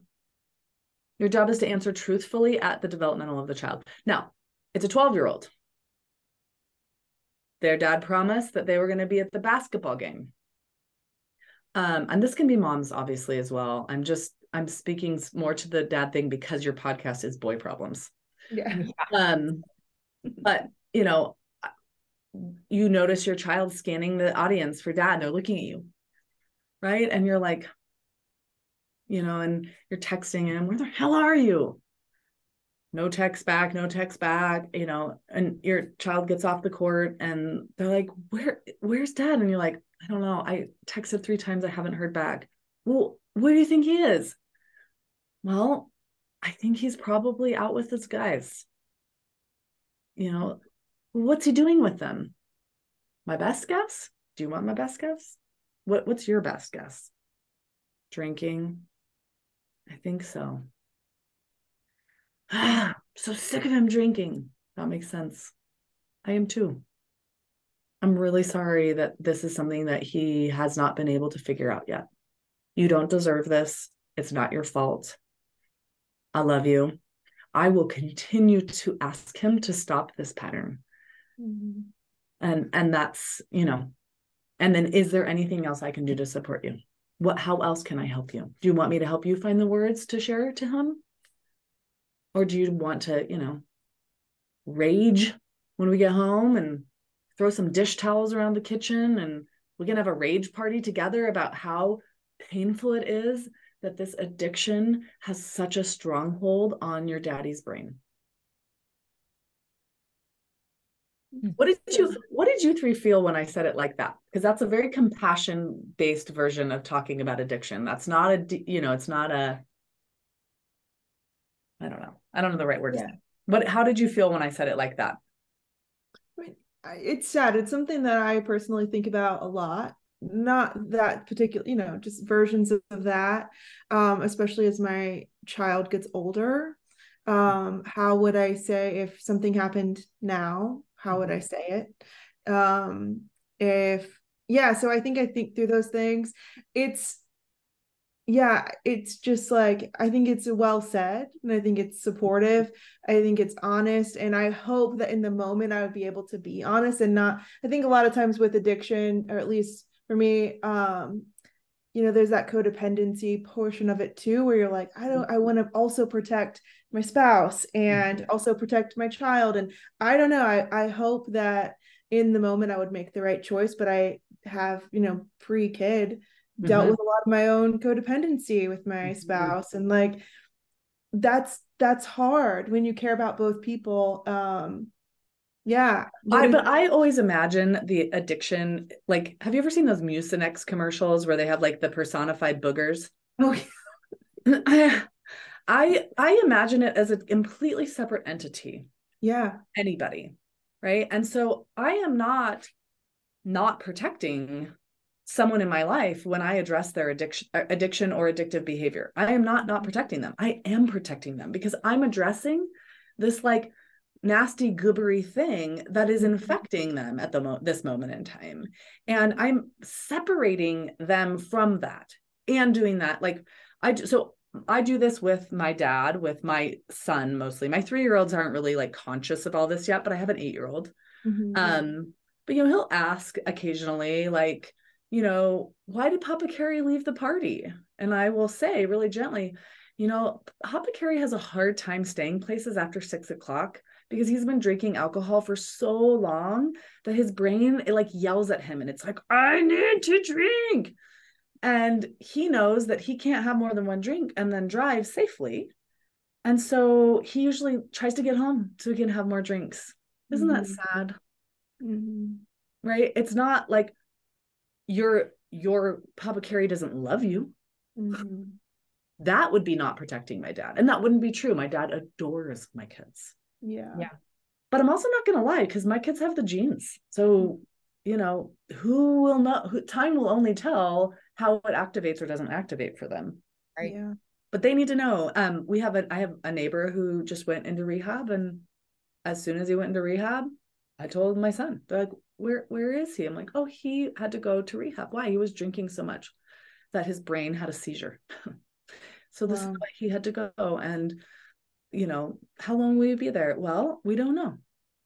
your job is to answer truthfully at the developmental of the child. Now it's a 12 year old their dad promised that they were going to be at the basketball game. Um, and this can be moms obviously as well. I'm just i'm speaking more to the dad thing because your podcast is boy problems. Yeah. Um but you know you notice your child scanning the audience for dad they're looking at you. Right? And you're like you know and you're texting him where the hell are you no text back no text back you know and your child gets off the court and they're like where where's dad and you're like I don't know. I texted three times. I haven't heard back. Well, where do you think he is? Well, I think he's probably out with his guys. You know, what's he doing with them? My best guess? Do you want my best guess? What what's your best guess? Drinking? I think so. Ah, so sick of him drinking. That makes sense. I am too. I'm really sorry that this is something that he has not been able to figure out yet. You don't deserve this. It's not your fault. I love you. I will continue to ask him to stop this pattern. Mm-hmm. and and that's you know and then is there anything else i can do to support you what how else can i help you? Do you want me to help you find the words to share to him? Or do you want to you know rage when we get home and throw some dish towels around the kitchen and we can have a rage party together about how painful it is that this addiction has such a stronghold on your daddy's brain Hmm. What did you what did you three feel when I said it like that? Because that's a very compassion based version of talking about addiction. That's not a you know, it's not a I don't know. I don't know the right word. Yeah. But how did you feel when I said it like that? It's sad. It's something that I personally think about a lot. Not that particular, you know, just versions of that. Um, especially as my child gets older. Um, how would I say if something happened now how would I mm-hmm. say it? Um, if yeah, so I think I think through those things. It's yeah, it's just like I think it's well said and I think it's supportive. I think it's honest and I hope that in the moment I would be able to be honest and not I think a lot of times with addiction or at least for me um you know there's that codependency portion of it too where you're like I don't I want to also protect my spouse and mm-hmm. also protect my child and i don't know i i hope that in the moment i would make the right choice but i have you know pre-kid dealt mm-hmm. with a lot of my own codependency with my mm-hmm. spouse and like that's that's hard when you care about both people um yeah I, but i always imagine the addiction like have you ever seen those mucinex commercials where they have like the personified boogers oh yeah. I I imagine it as a completely separate entity. Yeah. Anybody. Right. And so I am not not protecting someone in my life when I address their addiction uh, addiction or addictive behavior. I am not not protecting them. I am protecting them because I'm addressing this like nasty goobery thing that is mm-hmm. infecting them at the mo- this moment in time and i'm separating them from that and doing that like i do, so I do this with my dad, with my son mostly. My three year olds aren't really like conscious of all this yet, but I have an eight year old. Mm-hmm. Um, but you know, he'll ask occasionally, like, you know, why did Papa Carey leave the party? And I will say really gently, you know, Papa Carey has a hard time staying places after six o'clock because he's been drinking alcohol for so long that his brain it like yells at him and it's like, I need to drink. And he knows that he can't have more than one drink and then drive safely. And so he usually tries to get home so he can have more drinks. Isn't mm-hmm. that sad? Mm-hmm. right? It's not like your your papa carey doesn't love you. Mm-hmm. that would be not protecting my dad. And that wouldn't be true. My dad adores my kids yeah. Yeah. But i'm also not gonna lie because my kids have the genes. So you know who will not who time will only tell how it activates or doesn't activate for them. Right. Yeah. But they need to know. Um we have a i have a neighbor who just went into rehab and as soon as he went into rehab i told my son they're like where where is he? I'm like oh he had to go to rehab. Why? He was drinking so much that his brain had a seizure. So this wow. is why he had to go and you know how long will you be there well we don't know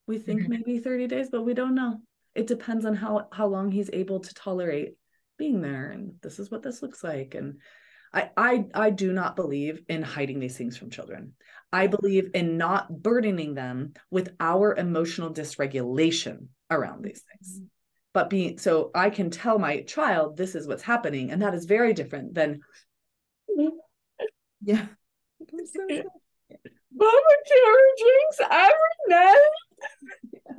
we think mm-hmm. maybe 30 days but we don't know it depends on how how long he's able to tolerate being there and this is what this looks like and I, I I do not believe in hiding these things from children. I believe in not burdening them with our emotional dysregulation around these things. Mm-hmm. But being so I can tell my child this is what's happening, and that is very different than yeah. Carey drinks every night. Yeah.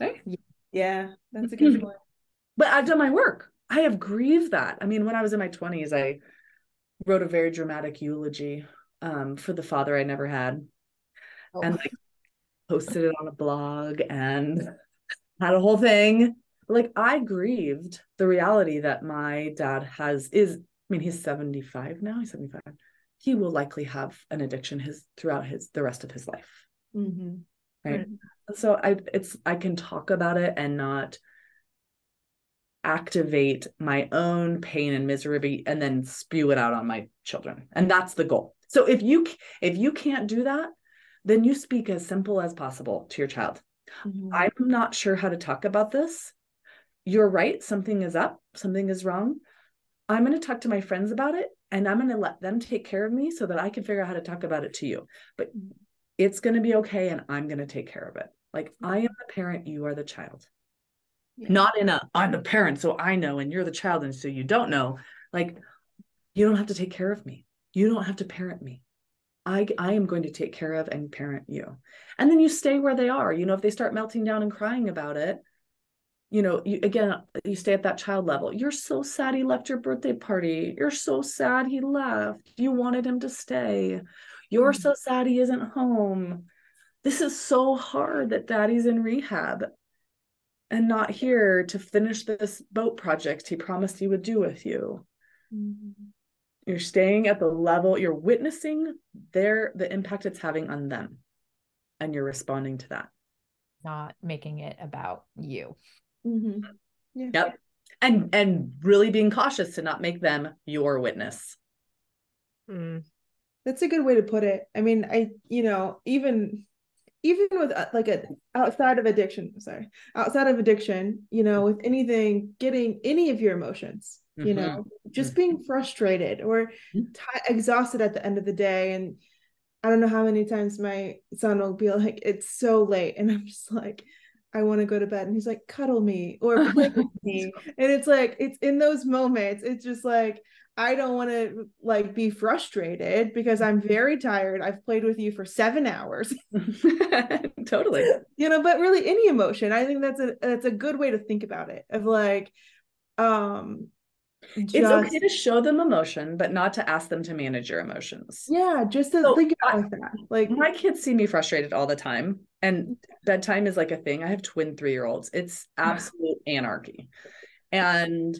Right? Yeah, that's a good point. But I've done my work. I have grieved that. I mean, when I was in my 20s, I wrote a very dramatic eulogy um, for the father I never had. Oh. And like posted it on a blog and had a whole thing. Like I grieved the reality that my dad has is I mean he's 75 now, he's 75. He will likely have an addiction his throughout his the rest of his life. Mm-hmm. Right? right. So I it's I can talk about it and not activate my own pain and misery and then spew it out on my children and that's the goal so if you if you can't do that then you speak as simple as possible to your child mm-hmm. i'm not sure how to talk about this you're right something is up something is wrong i'm going to talk to my friends about it and i'm going to let them take care of me so that i can figure out how to talk about it to you but it's going to be okay and i'm going to take care of it like i am the parent you are the child yeah. not in a i'm the parent so i know and you're the child and so you don't know like you don't have to take care of me you don't have to parent me I, I am going to take care of and parent you. And then you stay where they are. You know, if they start melting down and crying about it, you know, you, again, you stay at that child level. You're so sad he left your birthday party. You're so sad he left. You wanted him to stay. You're mm-hmm. so sad he isn't home. This is so hard that daddy's in rehab and not here to finish this boat project he promised he would do with you. Mm-hmm. You're staying at the level, you're witnessing their the impact it's having on them. And you're responding to that. Not making it about you. Mm-hmm. Yeah. Yep. And and really being cautious to not make them your witness. Mm. That's a good way to put it. I mean, I you know, even even with uh, like a outside of addiction, sorry, outside of addiction, you know, with anything, getting any of your emotions, mm-hmm. you know, just mm-hmm. being frustrated or mm-hmm. t- exhausted at the end of the day. And I don't know how many times my son will be like, it's so late. And I'm just like, I want to go to bed. And he's like, cuddle me or play with me. And it's like, it's in those moments, it's just like, I don't want to like be frustrated because I'm very tired. I've played with you for seven hours. totally. You know, but really any emotion. I think that's a that's a good way to think about it. Of like, um just, it's okay to show them emotion, but not to ask them to manage your emotions. Yeah, just to so think about I, like that. Like my kids see me frustrated all the time, and mm-hmm. bedtime is like a thing. I have twin three year olds. It's absolute anarchy, and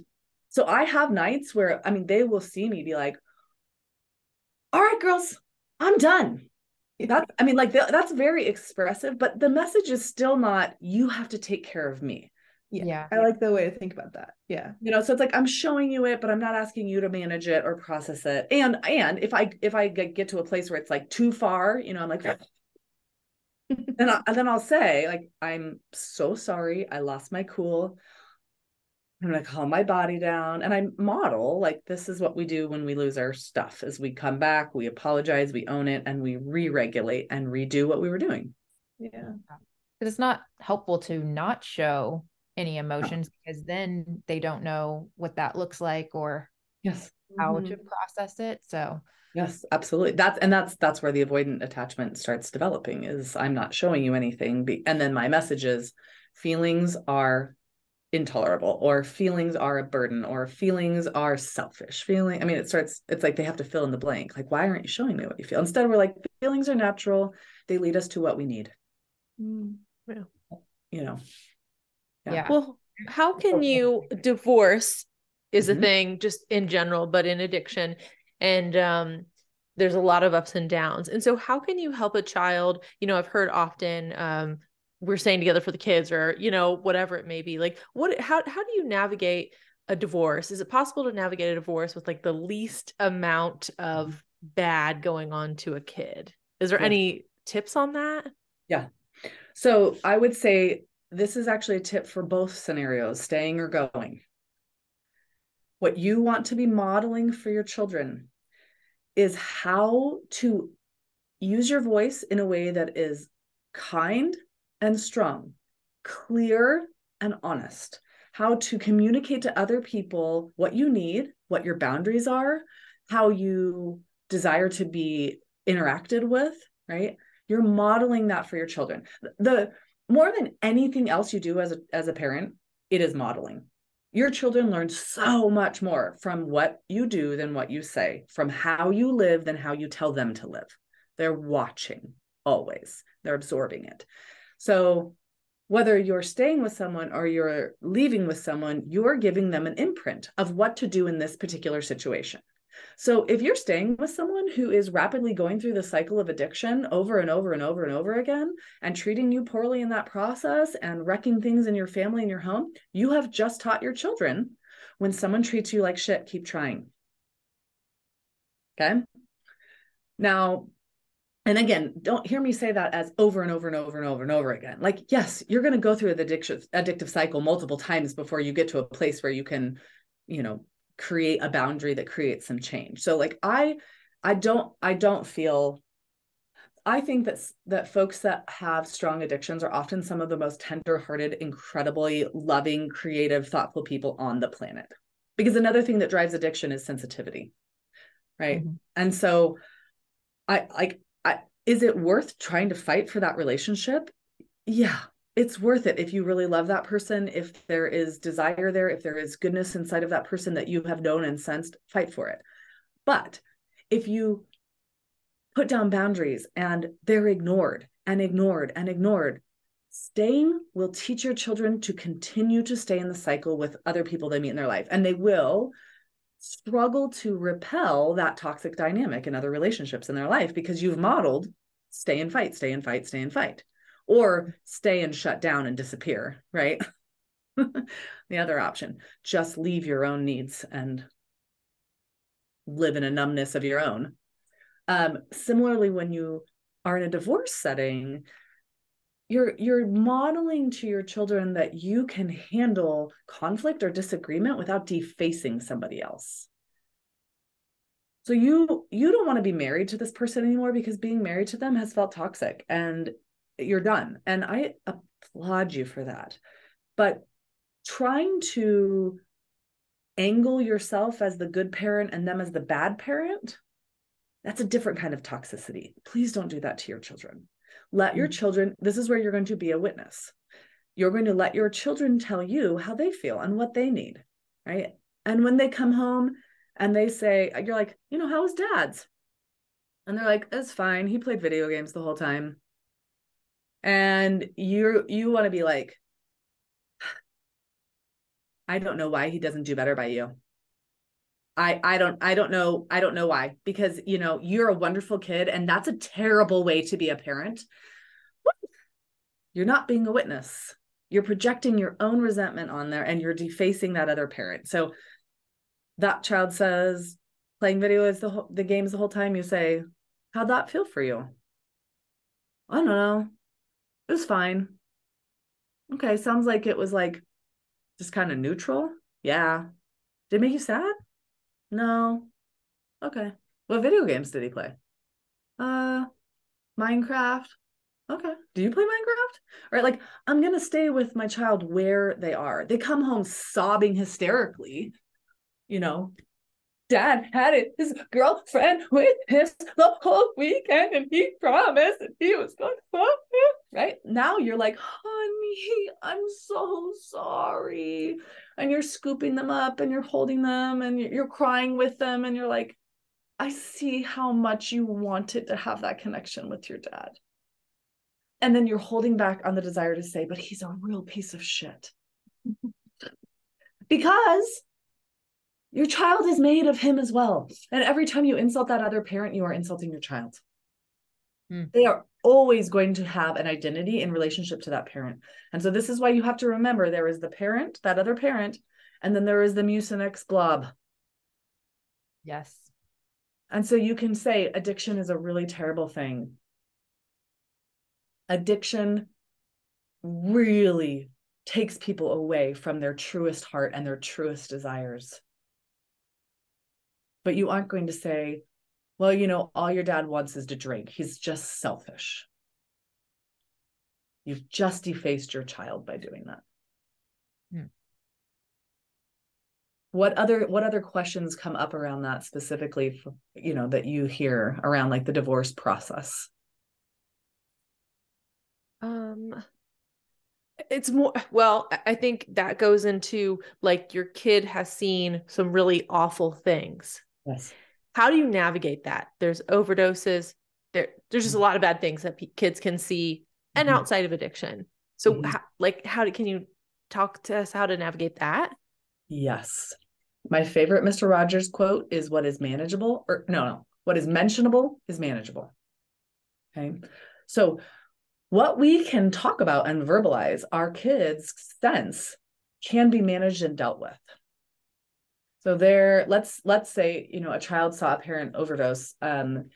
so I have nights where I mean they will see me be like, "All right, girls, I'm done." That's I mean like that's very expressive, but the message is still not you have to take care of me yeah. yeah. I like the way to think about that. Yeah. You know, so it's like I'm showing you it, but I'm not asking you to manage it or process it. And and if I if I get to a place where it's like too far, you know, I'm like then I, then I'll say like I'm so sorry. I lost my cool. I'm going to calm my body down and I model like this is what we do when we lose our stuff is we come back, we apologize, we own it and we re-regulate and redo what we were doing. Yeah. It's not helpful to not show any emotions because then they don't know what that looks like or yes. how mm-hmm. to process it so. Yes absolutely. That's and that's that's where the avoidant attachment starts developing is i'm not showing you anything and then my message is feelings are intolerable or feelings are a burden or feelings are selfish. Feeling i mean it starts it's like they have to fill in the blank like why aren't you showing me what you feel? Instead we're like feelings are natural. They lead us to what we need. Mm, yeah. you know yeah. yeah. Well, how can you divorce is mm-hmm. a thing just in general, but in addiction and um there's a lot of ups and downs. And so how can you help a child, you know, I've heard often um we're staying together for the kids or you know whatever it may be. Like what how how do you navigate a divorce? Is it possible to navigate a divorce with like the least amount of bad going on to a kid? Is there yeah. any tips on that? Yeah. So I would say this is actually a tip for both scenarios staying or going. What you want to be modeling for your children is how to use your voice in a way that is kind and strong, clear and honest, how to communicate to other people what you need, what your boundaries are, how you desire to be interacted with, right? You're modeling that for your children. The more than anything else you do as a as a parent, it is modeling. Your children learn so much more from what you do than what you say, from how you live than how you tell them to live. They're watching always. They're absorbing it. So whether you're staying with someone or you're leaving with someone, you're giving them an imprint of what to do in this particular situation. So if you're staying with someone who is rapidly going through the cycle of addiction over and over and over and over again and treating you poorly in that process and wrecking things in your family and your home, you have just taught your children when someone treats you like shit, keep trying. Okay. Now, and again, don't hear me say that as over and over and over and over and over again. Like, yes, you're going to go through the addictive addictive cycle multiple times before you get to a place where you can, you know, create a boundary that creates some change. So like I I don't I don't feel I think that that folks that have strong addictions are often some of the most tender-hearted, incredibly loving, creative, thoughtful people on the planet. Because another thing that drives addiction is sensitivity. Right? Mm-hmm. And so I like I is it worth trying to fight for that relationship? Yeah, it's worth it if you really love that person, if there is desire there, if there is goodness inside of that person that you have known and sensed, fight for it. But if you put down boundaries and they're ignored and ignored and ignored, staying will teach your children to continue to stay in the cycle with other people they meet in their life. And they will struggle to repel that toxic dynamic in other relationships in their life because you've modeled stay and fight, stay and fight, stay and fight, or stay and shut down and disappear, right? the other option, just leave your own needs and live in a numbness of your own. Um, similarly, when you are in a divorce setting, you're you're modeling to your children that you can handle conflict or disagreement without defacing somebody else so you you don't want to be married to this person anymore because being married to them has felt toxic and you're done and i applaud you for that but trying to angle yourself as the good parent and them as the bad parent that's a different kind of toxicity please don't do that to your children let your mm. children, this is where you're going to be a witness. You're going to let your children tell you how they feel and what they need. Right. And when they come home and they say, you're like, you know, how was dad's? And they're like, it's fine. He played video games the whole time. And you're, you want to be like, I don't know why he doesn't do better by you. I I don't I don't know I don't know why because you know you're a wonderful kid and that's a terrible way to be a parent. You're not being a witness. You're projecting your own resentment on there and you're defacing that other parent. So that child says playing video is the whole, the games the whole time you say how'd that feel for you? I don't know. It was fine. Okay, sounds like it was like just kind of neutral. Yeah. Did it make you sad? No. Okay. What video games did he play? Uh Minecraft. Okay. Do you play Minecraft? Right. Like, I'm going to stay with my child where they are. They come home sobbing hysterically, you know. Dad had it, his girlfriend with him the whole weekend, and he promised that he was going to right now. You're like, honey, I'm so sorry and you're scooping them up and you're holding them and you're crying with them and you're like i see how much you wanted to have that connection with your dad and then you're holding back on the desire to say but he's a real piece of shit because your child is made of him as well and every time you insult that other parent you are insulting your child hmm. they are always going to have an identity in relationship to that parent. And so this is why you have to remember there is the parent, that other parent, and then there is the mucinex glob. Yes. And so you can say addiction is a really terrible thing. Addiction really takes people away from their truest heart and their truest desires. But you aren't going to say, well, you know, all your dad wants is to drink. He's just selfish. You've just defaced your child by doing that. Hmm. What other what other questions come up around that specifically, for, you know, that you hear around like the divorce process? Um it's more well i think that goes into like your kid has seen some really awful things yes. How do you navigate that? There's overdoses. There there's just a mm-hmm. lot of bad things that p- kids can see and mm-hmm. outside of addiction. So mm-hmm. how, like how do, can you talk to us how to navigate that? Yes. My favorite mr rogers quote is what is manageable or no no what is mentionable is manageable. Okay? So what we can talk about and verbalize our kids sense can be managed and dealt with so there, let's let's say you know a child saw a parent overdose. Um,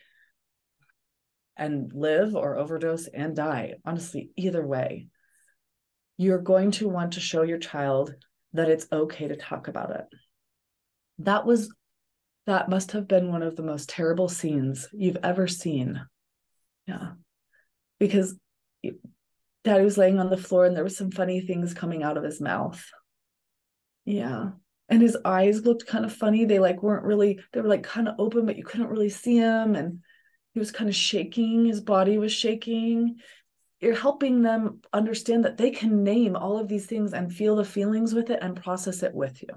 and live or overdose and die. Honestly, either way, you're going to want to show your child that it's okay to talk about it. That was, that must have been one of the most terrible scenes you've ever seen. Yeah. Because daddy was laying on the floor and there was some funny things coming out of his mouth. Yeah. And his eyes looked kind of funny. They like weren't really, they were like kind of open, but you couldn't really see him. And he was kind of shaking, his body was shaking. You're helping them understand that they can name all of these things and feel the feelings with it and process it with you.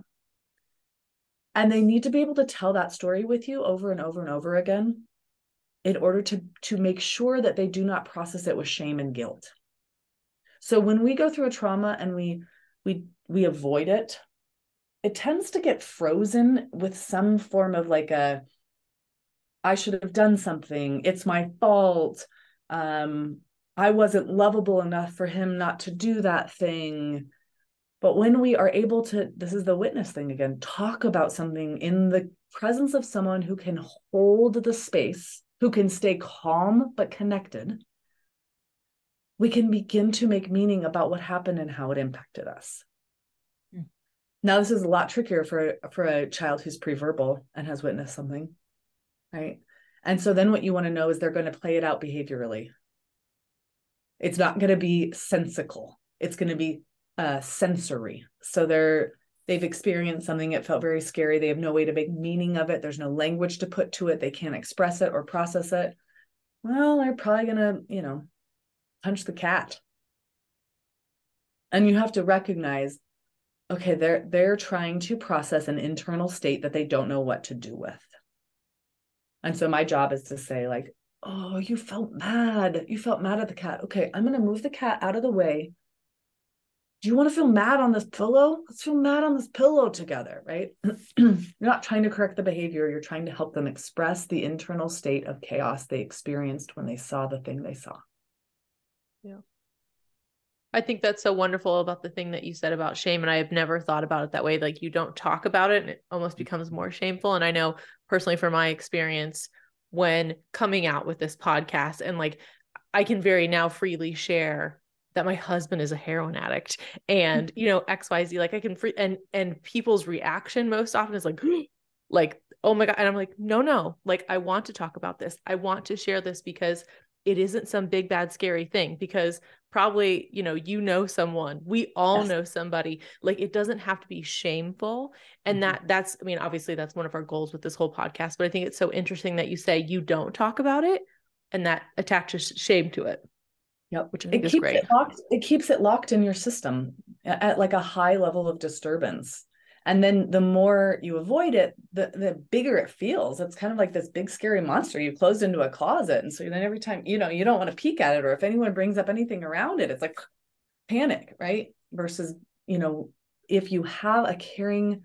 And they need to be able to tell that story with you over and over and over again in order to, to make sure that they do not process it with shame and guilt. So when we go through a trauma and we we we avoid it, it tends to get frozen with some form of like a I should have done something. It's my fault. Um, I wasn't lovable enough for him not to do that thing. But when we are able to, this is the witness thing again, talk about something in the presence of someone who can hold the space, who can stay calm but connected, we can begin to make meaning about what happened and how it impacted us. Now, this is a lot trickier for, for a child who's pre-verbal and has witnessed something right? And so then what you want to know is they're going to play it out behaviorally. It's not going to be sensical. It's going to be uh, sensory. So they're they've experienced something it felt very scary. They have no way to make meaning of it. There's no language to put to it. They can't express it or process it. Well, they're probably going to, you know, punch the cat. And you have to recognize okay, they're they're trying to process an internal state that they don't know what to do with. And so my job is to say, like, oh, you felt mad. You felt mad at the cat. Okay, I'm going to move the cat out of the way. Do you want to feel mad on this pillow? Let's feel mad on this pillow together, right? you're not trying to correct the behavior. You're trying to help them express the internal state of chaos they experienced when they saw the thing they saw. I think that's so wonderful about the thing that you said about shame. And I have never thought about it that way. Like you don't talk about it and it almost mm. becomes more shameful. And I know personally from my experience when coming out with this podcast and like I can very now freely share that my husband is a heroin addict mm. and you know xyz like i can free and and people's reaction most often is like like oh my god and i'm like no no like i want to talk about this i want to share this because it isn't some big bad scary thing because probably you know you know someone we all yes. know somebody like it doesn't have to be shameful and mm-hmm. that that's i mean obviously that's one of our goals with this whole podcast but i think it's so interesting that you say you don't talk about it and that attaches shame to it yep which I think it keeps great. it locked it keeps it locked in your system at like a high level of disturbance and then the more you avoid it the the bigger it feels. It's kind of like this big scary monster. You closed into a closet and so then every time you know you don't want to peek at it or if anyone brings up anything around it it's like panic right? Versus you know if you have a caring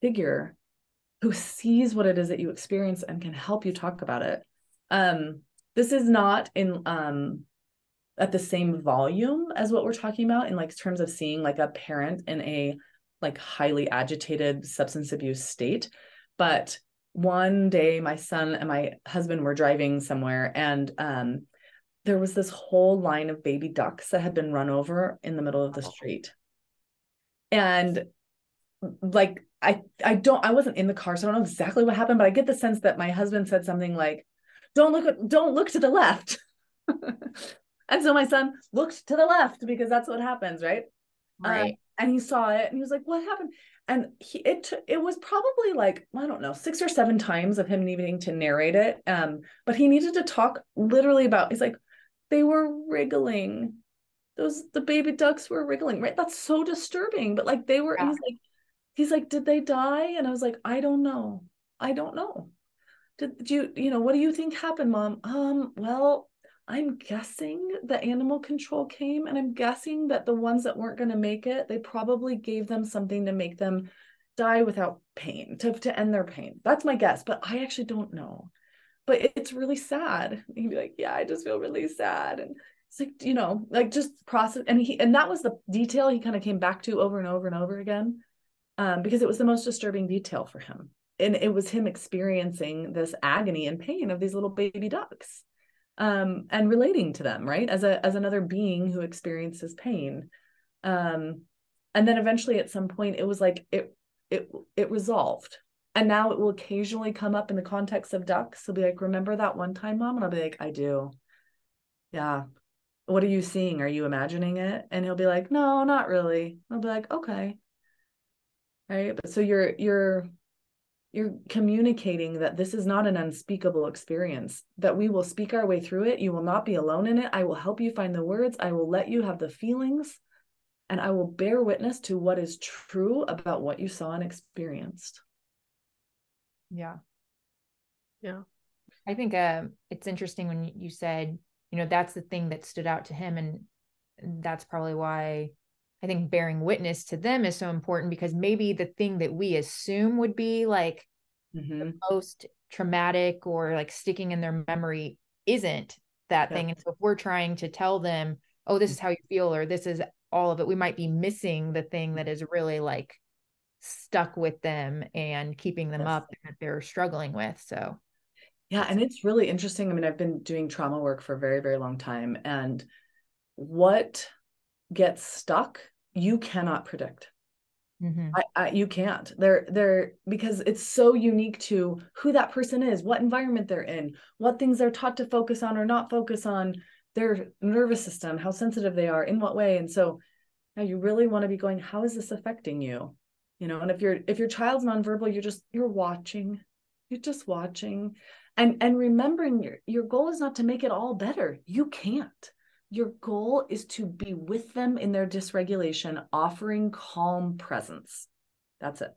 figure who sees what it is that you experience and can help you talk about it. Um this is not in um at the same volume as what we're talking about in like terms of seeing like a parent in a like highly agitated substance abuse state. But one day my son and my husband were driving somewhere and um, there was this whole line of baby ducks that had been run over in the middle of the street. And like I I don't I wasn't in the car, so I don't know exactly what happened, but I get the sense that my husband said something like, Don't look at don't look to the left. and so my son looked to the left because that's what happens, right? Right. Um, and he saw it and he was like what happened? And he it t- it was probably like i don't know six or seven times of him needing to narrate it um but he needed to talk literally about he's like they were wriggling. Those the baby ducks were wriggling right? That's so disturbing but like they were yeah. he's like he's like did they die? And i was like i don't know. I don't know. Did, did you you know what do you think happened mom? Um well I'm guessing the animal control came, and I'm guessing that the ones that weren't going to make it, they probably gave them something to make them die without pain, to, to end their pain. That's my guess, but I actually don't know. But it's really sad. He'd be like, Yeah, I just feel really sad. And it's like, you know, like just process. And he, and that was the detail he kind of came back to over and over and over again, um, because it was the most disturbing detail for him. And it was him experiencing this agony and pain of these little baby ducks um, and relating to them, right? As a as another being who experiences pain. Um, and then eventually at some point it was like it it it resolved. And now it will occasionally come up in the context of ducks. He'll be like, remember that one time, mom? And I'll be like, I do. Yeah. What are you seeing? Are you imagining it? And he'll be like, no, not really. I'll be like, okay. Right. But so you're you're you're communicating that this is not an unspeakable experience that we will speak our way through it. You will not be alone in it. I will help you find the words. I will let you have the feelings and i will bear witness to what is true about what you saw and experienced. Yeah. Yeah. I think uh, it's interesting when you said you know that's the thing that stood out to him and that's probably why I think bearing witness to them is so important because maybe the thing that we assume would be like mm-hmm. the most traumatic or like sticking in their memory isn't that yeah. thing. And so if we're trying to tell them, oh, this is how you feel, or this is all of it, we might be missing the thing that is really like stuck with them and keeping them yes. up that they're struggling with. So yeah, and it's really interesting. I mean, I've been doing trauma work for a very, very long time. And what gets stuck, you cannot predict. Mm-hmm. I, I, you can't. They're they're because it's so unique to who that person is, what environment they're in, what things they're taught to focus on or not focus on, their nervous system, how sensitive they are, in what way. And so now you really want to be going, how is this affecting you? You know, and if you're if your child's nonverbal, you're just you're watching, you're just watching, and and remembering your your goal is not to make it all better. You can't your goal is to be with them in their dysregulation, offering calm presence. That's it.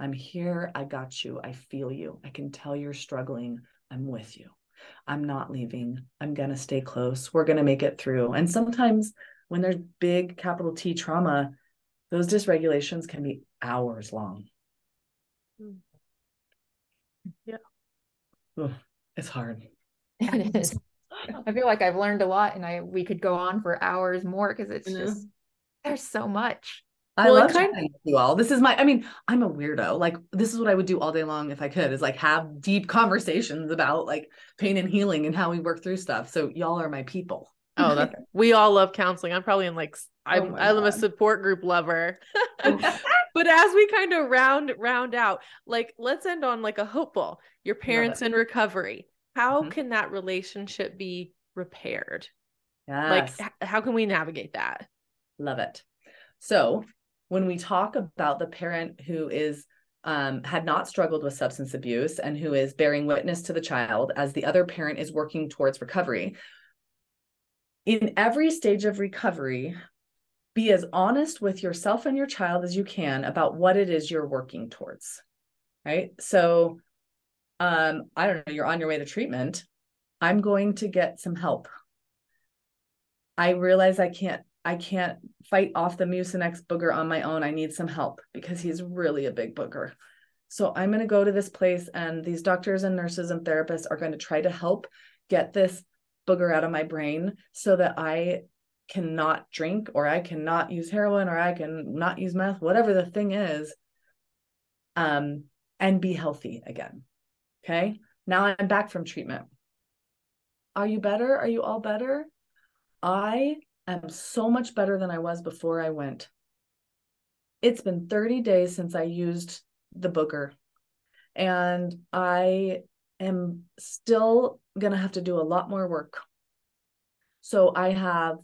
I'm here. I got you. I feel you. I can tell you're struggling. I'm with you. I'm not leaving. I'm going to stay close. We're going to make it through. And sometimes when there's big capital T trauma, those dysregulations can be hours long. Hmm. Yeah. Ugh, it's hard. It is. I feel like I've learned a lot and I we could go on for hours more because it's just there's so much. I well, love kind of you all. This is my I mean, I'm a weirdo. Like this is what I would do all day long if I could is like have deep conversations about like pain and healing and how we work through stuff. So y'all are my people. Oh, that we all love counseling. I'm probably in like I'm oh I'm God. a support group lover. but as we kind of round round out, like let's end on like a hopeful. Your parents in recovery how mm-hmm. can that relationship be repaired yes. like how can we navigate that love it so when we talk about the parent who is um, had not struggled with substance abuse and who is bearing witness to the child as the other parent is working towards recovery in every stage of recovery be as honest with yourself and your child as you can about what it is you're working towards right so um, I don't know, you're on your way to treatment. I'm going to get some help. I realize I can't I can't fight off the Mucinex booger on my own. I need some help because he's really a big booger. So I'm going to go to this place and these doctors and nurses and therapists are going to try to help get this booger out of my brain so that I cannot drink or I cannot use heroin or I can not use meth, whatever the thing is, um, and be healthy again. Okay. Now I'm back from treatment. Are you better? Are you all better? I am so much better than I was before I went. It's been 30 days since I used the booger, and I am still going to have to do a lot more work. So I have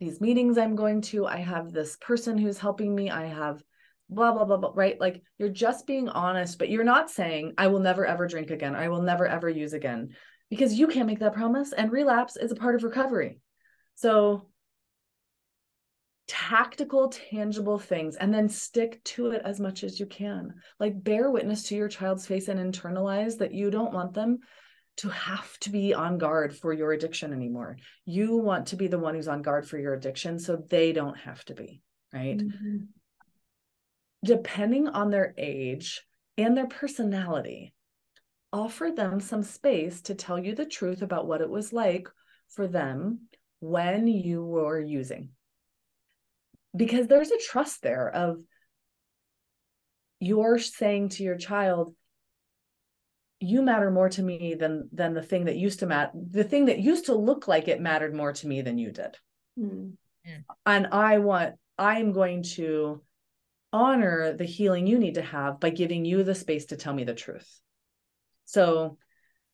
these meetings I'm going to, I have this person who's helping me, I have blah blah blah blah right? Like you're just being honest but you're not saying i will never ever drink again. I will never ever use again because you can't make that promise and relapse is a part of recovery. So tactical tangible things and then stick to it as much as you can. Like bear witness to your child's face and internalize that you don't want them to have to be on guard for your addiction anymore. You want to be the one who's on guard for your addiction so they don't have to be right? Mm-hmm depending on their age and their personality, offer them some space to tell you the truth about what it was like for them when you were using. Because there's a trust there of you're saying to your child, you matter more to me than than the thing that used to matter the thing that used to look like it mattered more to me than you did Mm. and i want i'm going to honor the healing you need to have by giving you the space to tell me the truth. So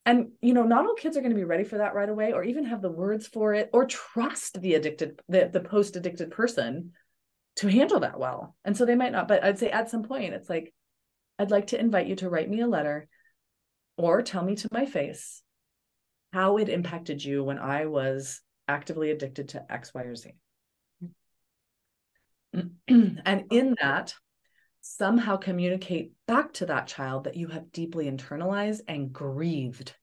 and you know not all kids are going to be ready for that right away or even have the words for it or trust the addicted the, the post addicted person to handle that well. And so they might not but i'd say at some point it's like i'd like to invite you to write me a letter or tell me to my face how it impacted you when i was actively addicted to x y or z and in that somehow communicate back to that child that you have deeply internalized and grieved.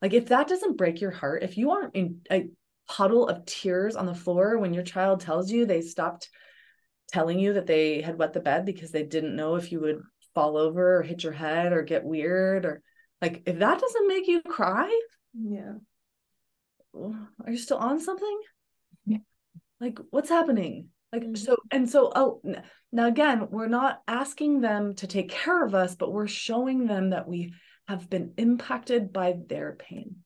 Like if that doesn't break your heart, if you aren't in a puddle of tears on the floor when your child tells you they stopped telling you that they had wet the bed because they didn't know if you would fall over or hit your head or get weird or like if that doesn't make you cry, Yeah. are you still on something? Yeah. Like what's happening? Like Mhm. so and so oh now again, we're not asking them to take care of us, but we're showing them that we have been impacted by their pain.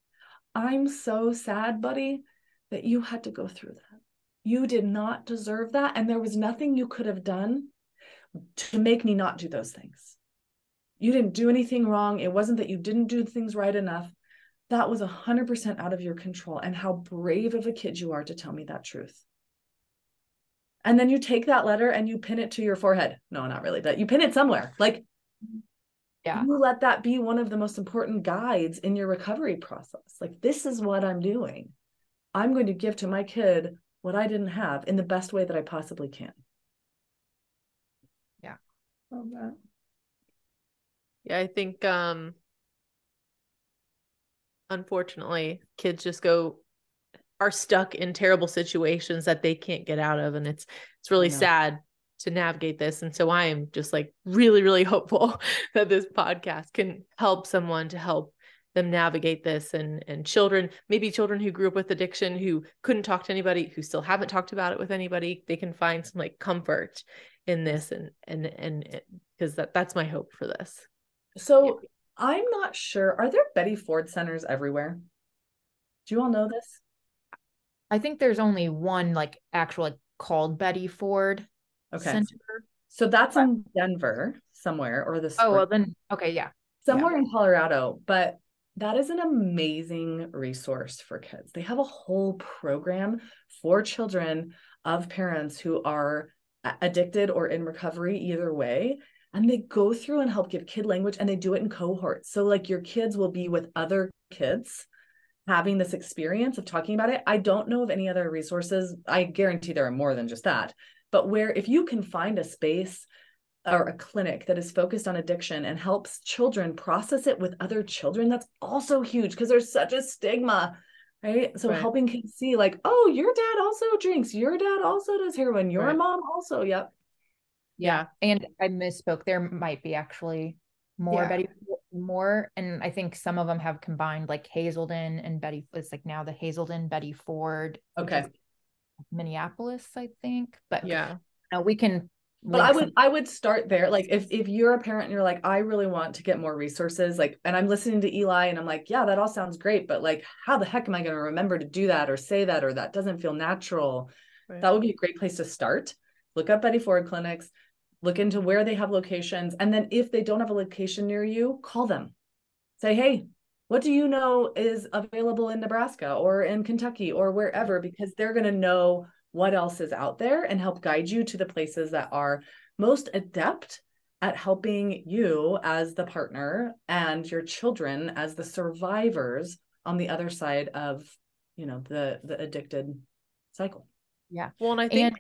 I'm so sad, buddy, that you had to go through that. You did not deserve that and there was nothing you could have done to make me not do those things. You didn't do anything wrong. It wasn't that you didn't do things right enough. That was 100% out of your control. And how brave of a kid you are to tell me that truth. And then you take that letter and you pin it to your forehead. No, not really, but you pin it somewhere. Like, Yeah. you let that be one of the most important guides in your recovery process. Like, this is what I'm doing. I'm going to give to my kid what I didn't have in the best way that I possibly can. Yeah. Love that. Yeah, I think um unfortunately kids just go are stuck in terrible situations that they can't get out of and it's it's really know. sad to navigate this and so I am just like really really hopeful that this podcast can help someone to help them navigate this and and children maybe children who grew up with addiction who couldn't talk to anybody who still haven't talked about it with anybody they can find some like comfort in this and and and because that that's my hope for this So I'm not sure. Are there Betty Ford centers everywhere? Do you all know this? I think there's only one like actual like called Betty Ford Okay. Center. So that's in Denver somewhere or the Oh well then okay, yeah. somewhere in Colorado, but that is an amazing resource for kids. They have a whole program for children of parents who are addicted or in recovery, either way. And they go through and help give kid language and they do it in cohorts. So, like, your kids will be with other kids having this experience of talking about it. I don't know of any other resources. I guarantee there are more than just that. But where if you can find a space or a clinic that is focused on addiction and helps children process it with other children, that's also huge because there's such a stigma, right? So Right. helping kids see, like, oh, your dad also drinks, your dad also does heroin, your Right. mom also, yep. Yeah. And I misspoke. There might be actually more Yeah. Betty more. And I think some of them have combined like Hazelden and Betty. It's like now the Hazelden, Betty Ford. Okay. Minneapolis, I think. But yeah no, we can But I would some- I would start there. Like if if you're a parent and you're like, I really want to get more resources, like, and I'm listening to Eli and I'm like, yeah, that all sounds great, but like, how the heck am I going to remember to do that or say that or that doesn't feel natural? right. That would be a great place to start. Look up Betty Ford clinics, look into where they have locations, and then if they don't have a location near you, call them. Say, hey, what do you know is available in Nebraska or in Kentucky or wherever? Because they're going to know what else is out there and help guide you to the places that are most adept at helping you as the partner and your children as the survivors on the other side of you know the the addicted cycle yeah. well and i think And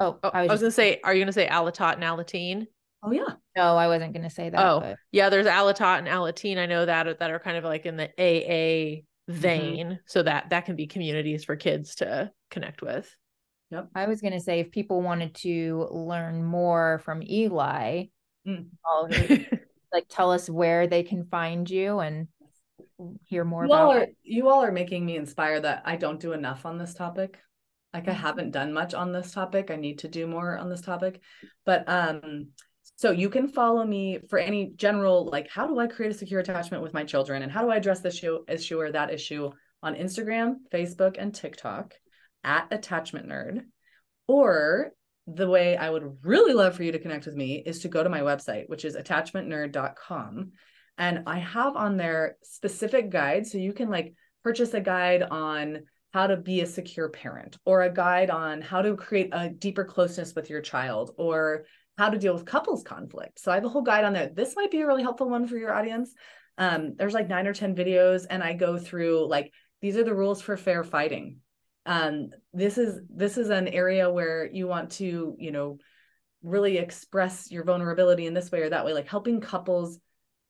oh, oh, I i was, was just, gonna say are you gonna say alatot and alateen oh yeah no, I wasn't gonna say that. Oh, but yeah there's alatot and alateen i know that that are kind of like in the aa vein so that that can be communities for kids to connect with Yep. I was gonna say if people wanted to learn more from Eli, Mm. I'll like tell us where they can find you and hear more you all about are you all are making me inspired that i don't do enough on this topic like i haven't done much on this topic i need to do more on this topic but um So you can follow me for any general, like, how do I create a secure attachment with my children and how do I address this issue, issue or that issue on Instagram, Facebook, and TikTok at Attachment Nerd. Or the way I would really love for you to connect with me is to go to my website, which is attachmentnerd.com. And I have on there specific guides. So you can like purchase a guide on how to be a secure parent or a guide on how to create a deeper closeness with your child or how to deal with couples conflict. So I have a whole guide on there. This might be a really helpful one for your audience. Um, there's like nine or 10 videos, and I go through like these are the rules for fair fighting. Um, this is this is an area where you want to, you know, really express your vulnerability in this way or that way, like helping couples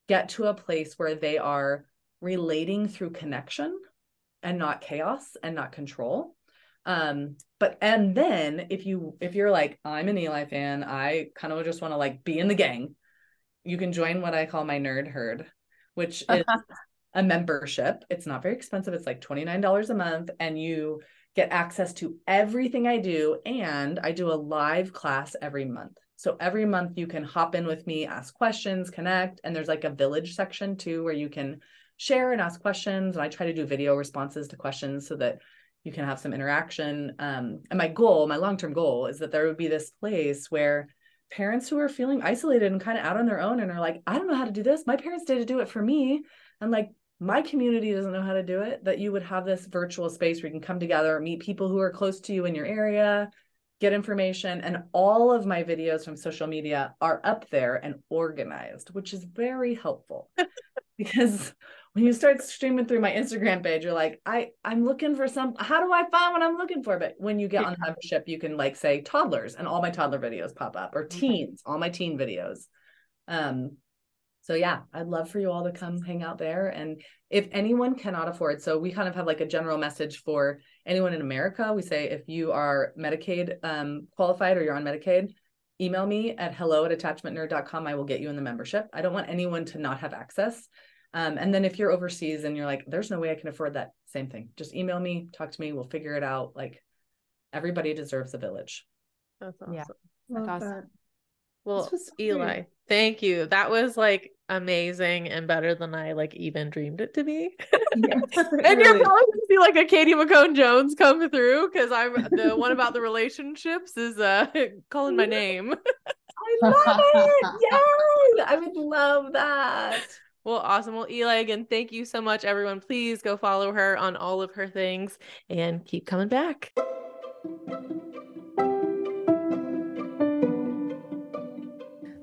get to a place where they are relating through connection and not chaos and not control. Um but and then if you if you're like i'm an eli fan i kind of just want to like be in the gang you can join what i call my nerd herd which is a membership. It's not very expensive. It's like $29 a month and you get access to everything i do and i do a live class every month. So every month you can hop in with me ask questions connect and there's like a village section too where you can share and ask questions and i try to do video responses to questions so that you can have some interaction. Um, and my goal, my long term goal, is that there would be this place where parents who are feeling isolated and kind of out on their own and are like, I don't know how to do this. My parents did to do it for me. And like, my community doesn't know how to do it. That you would have this virtual space where you can come together, meet people who are close to you in your area, get information. And all of my videos from social media are up there and organized, which is very helpful because you start streaming through my Instagram page, you're like, I I'm looking for some. How do I find what I'm looking for? But when you get on the membership, you can like say toddlers, and all my toddler videos pop up, or teens, all my teen videos. Um, so yeah, I'd love for you all to come hang out there. And if anyone cannot afford, so we kind of have like a general message for anyone in America. We say if you are Medicaid um, qualified or you're on Medicaid, email me at hello at attachmentnerd.com. I will get you in the membership. I don't want anyone to not have access. Um, and then if you're overseas and you're like, there's no way I can afford that, same thing. Just email me, talk to me, we'll figure it out. Like everybody deserves a village. That's awesome. Yeah. Love That's awesome. that. Well, was so Eli, great. thank you. That was like amazing and better than I like even dreamed it to be. and you're probably gonna see like a Katie McCone Jones come through because I'm the one about the relationships is uh calling my name. I love it. Yes. I would love that. Well, awesome. Well, Eli, again, thank you so much, everyone. Please go follow her on all of her things and keep coming back.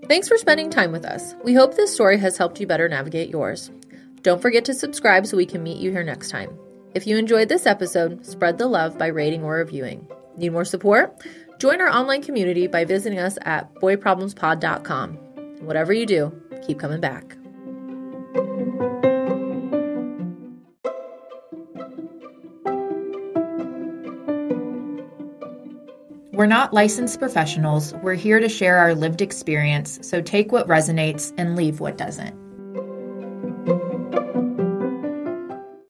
Thanks for spending time with us. We hope this story has helped you better navigate yours. Don't forget to subscribe so we can meet you here next time. If you enjoyed this episode, spread the love by rating or reviewing. Need more support? Join our online community by visiting us at boyproblemspod.com. Whatever you do, keep coming back. We're not licensed professionals. We're here to share our lived experience, so take what resonates and leave what doesn't.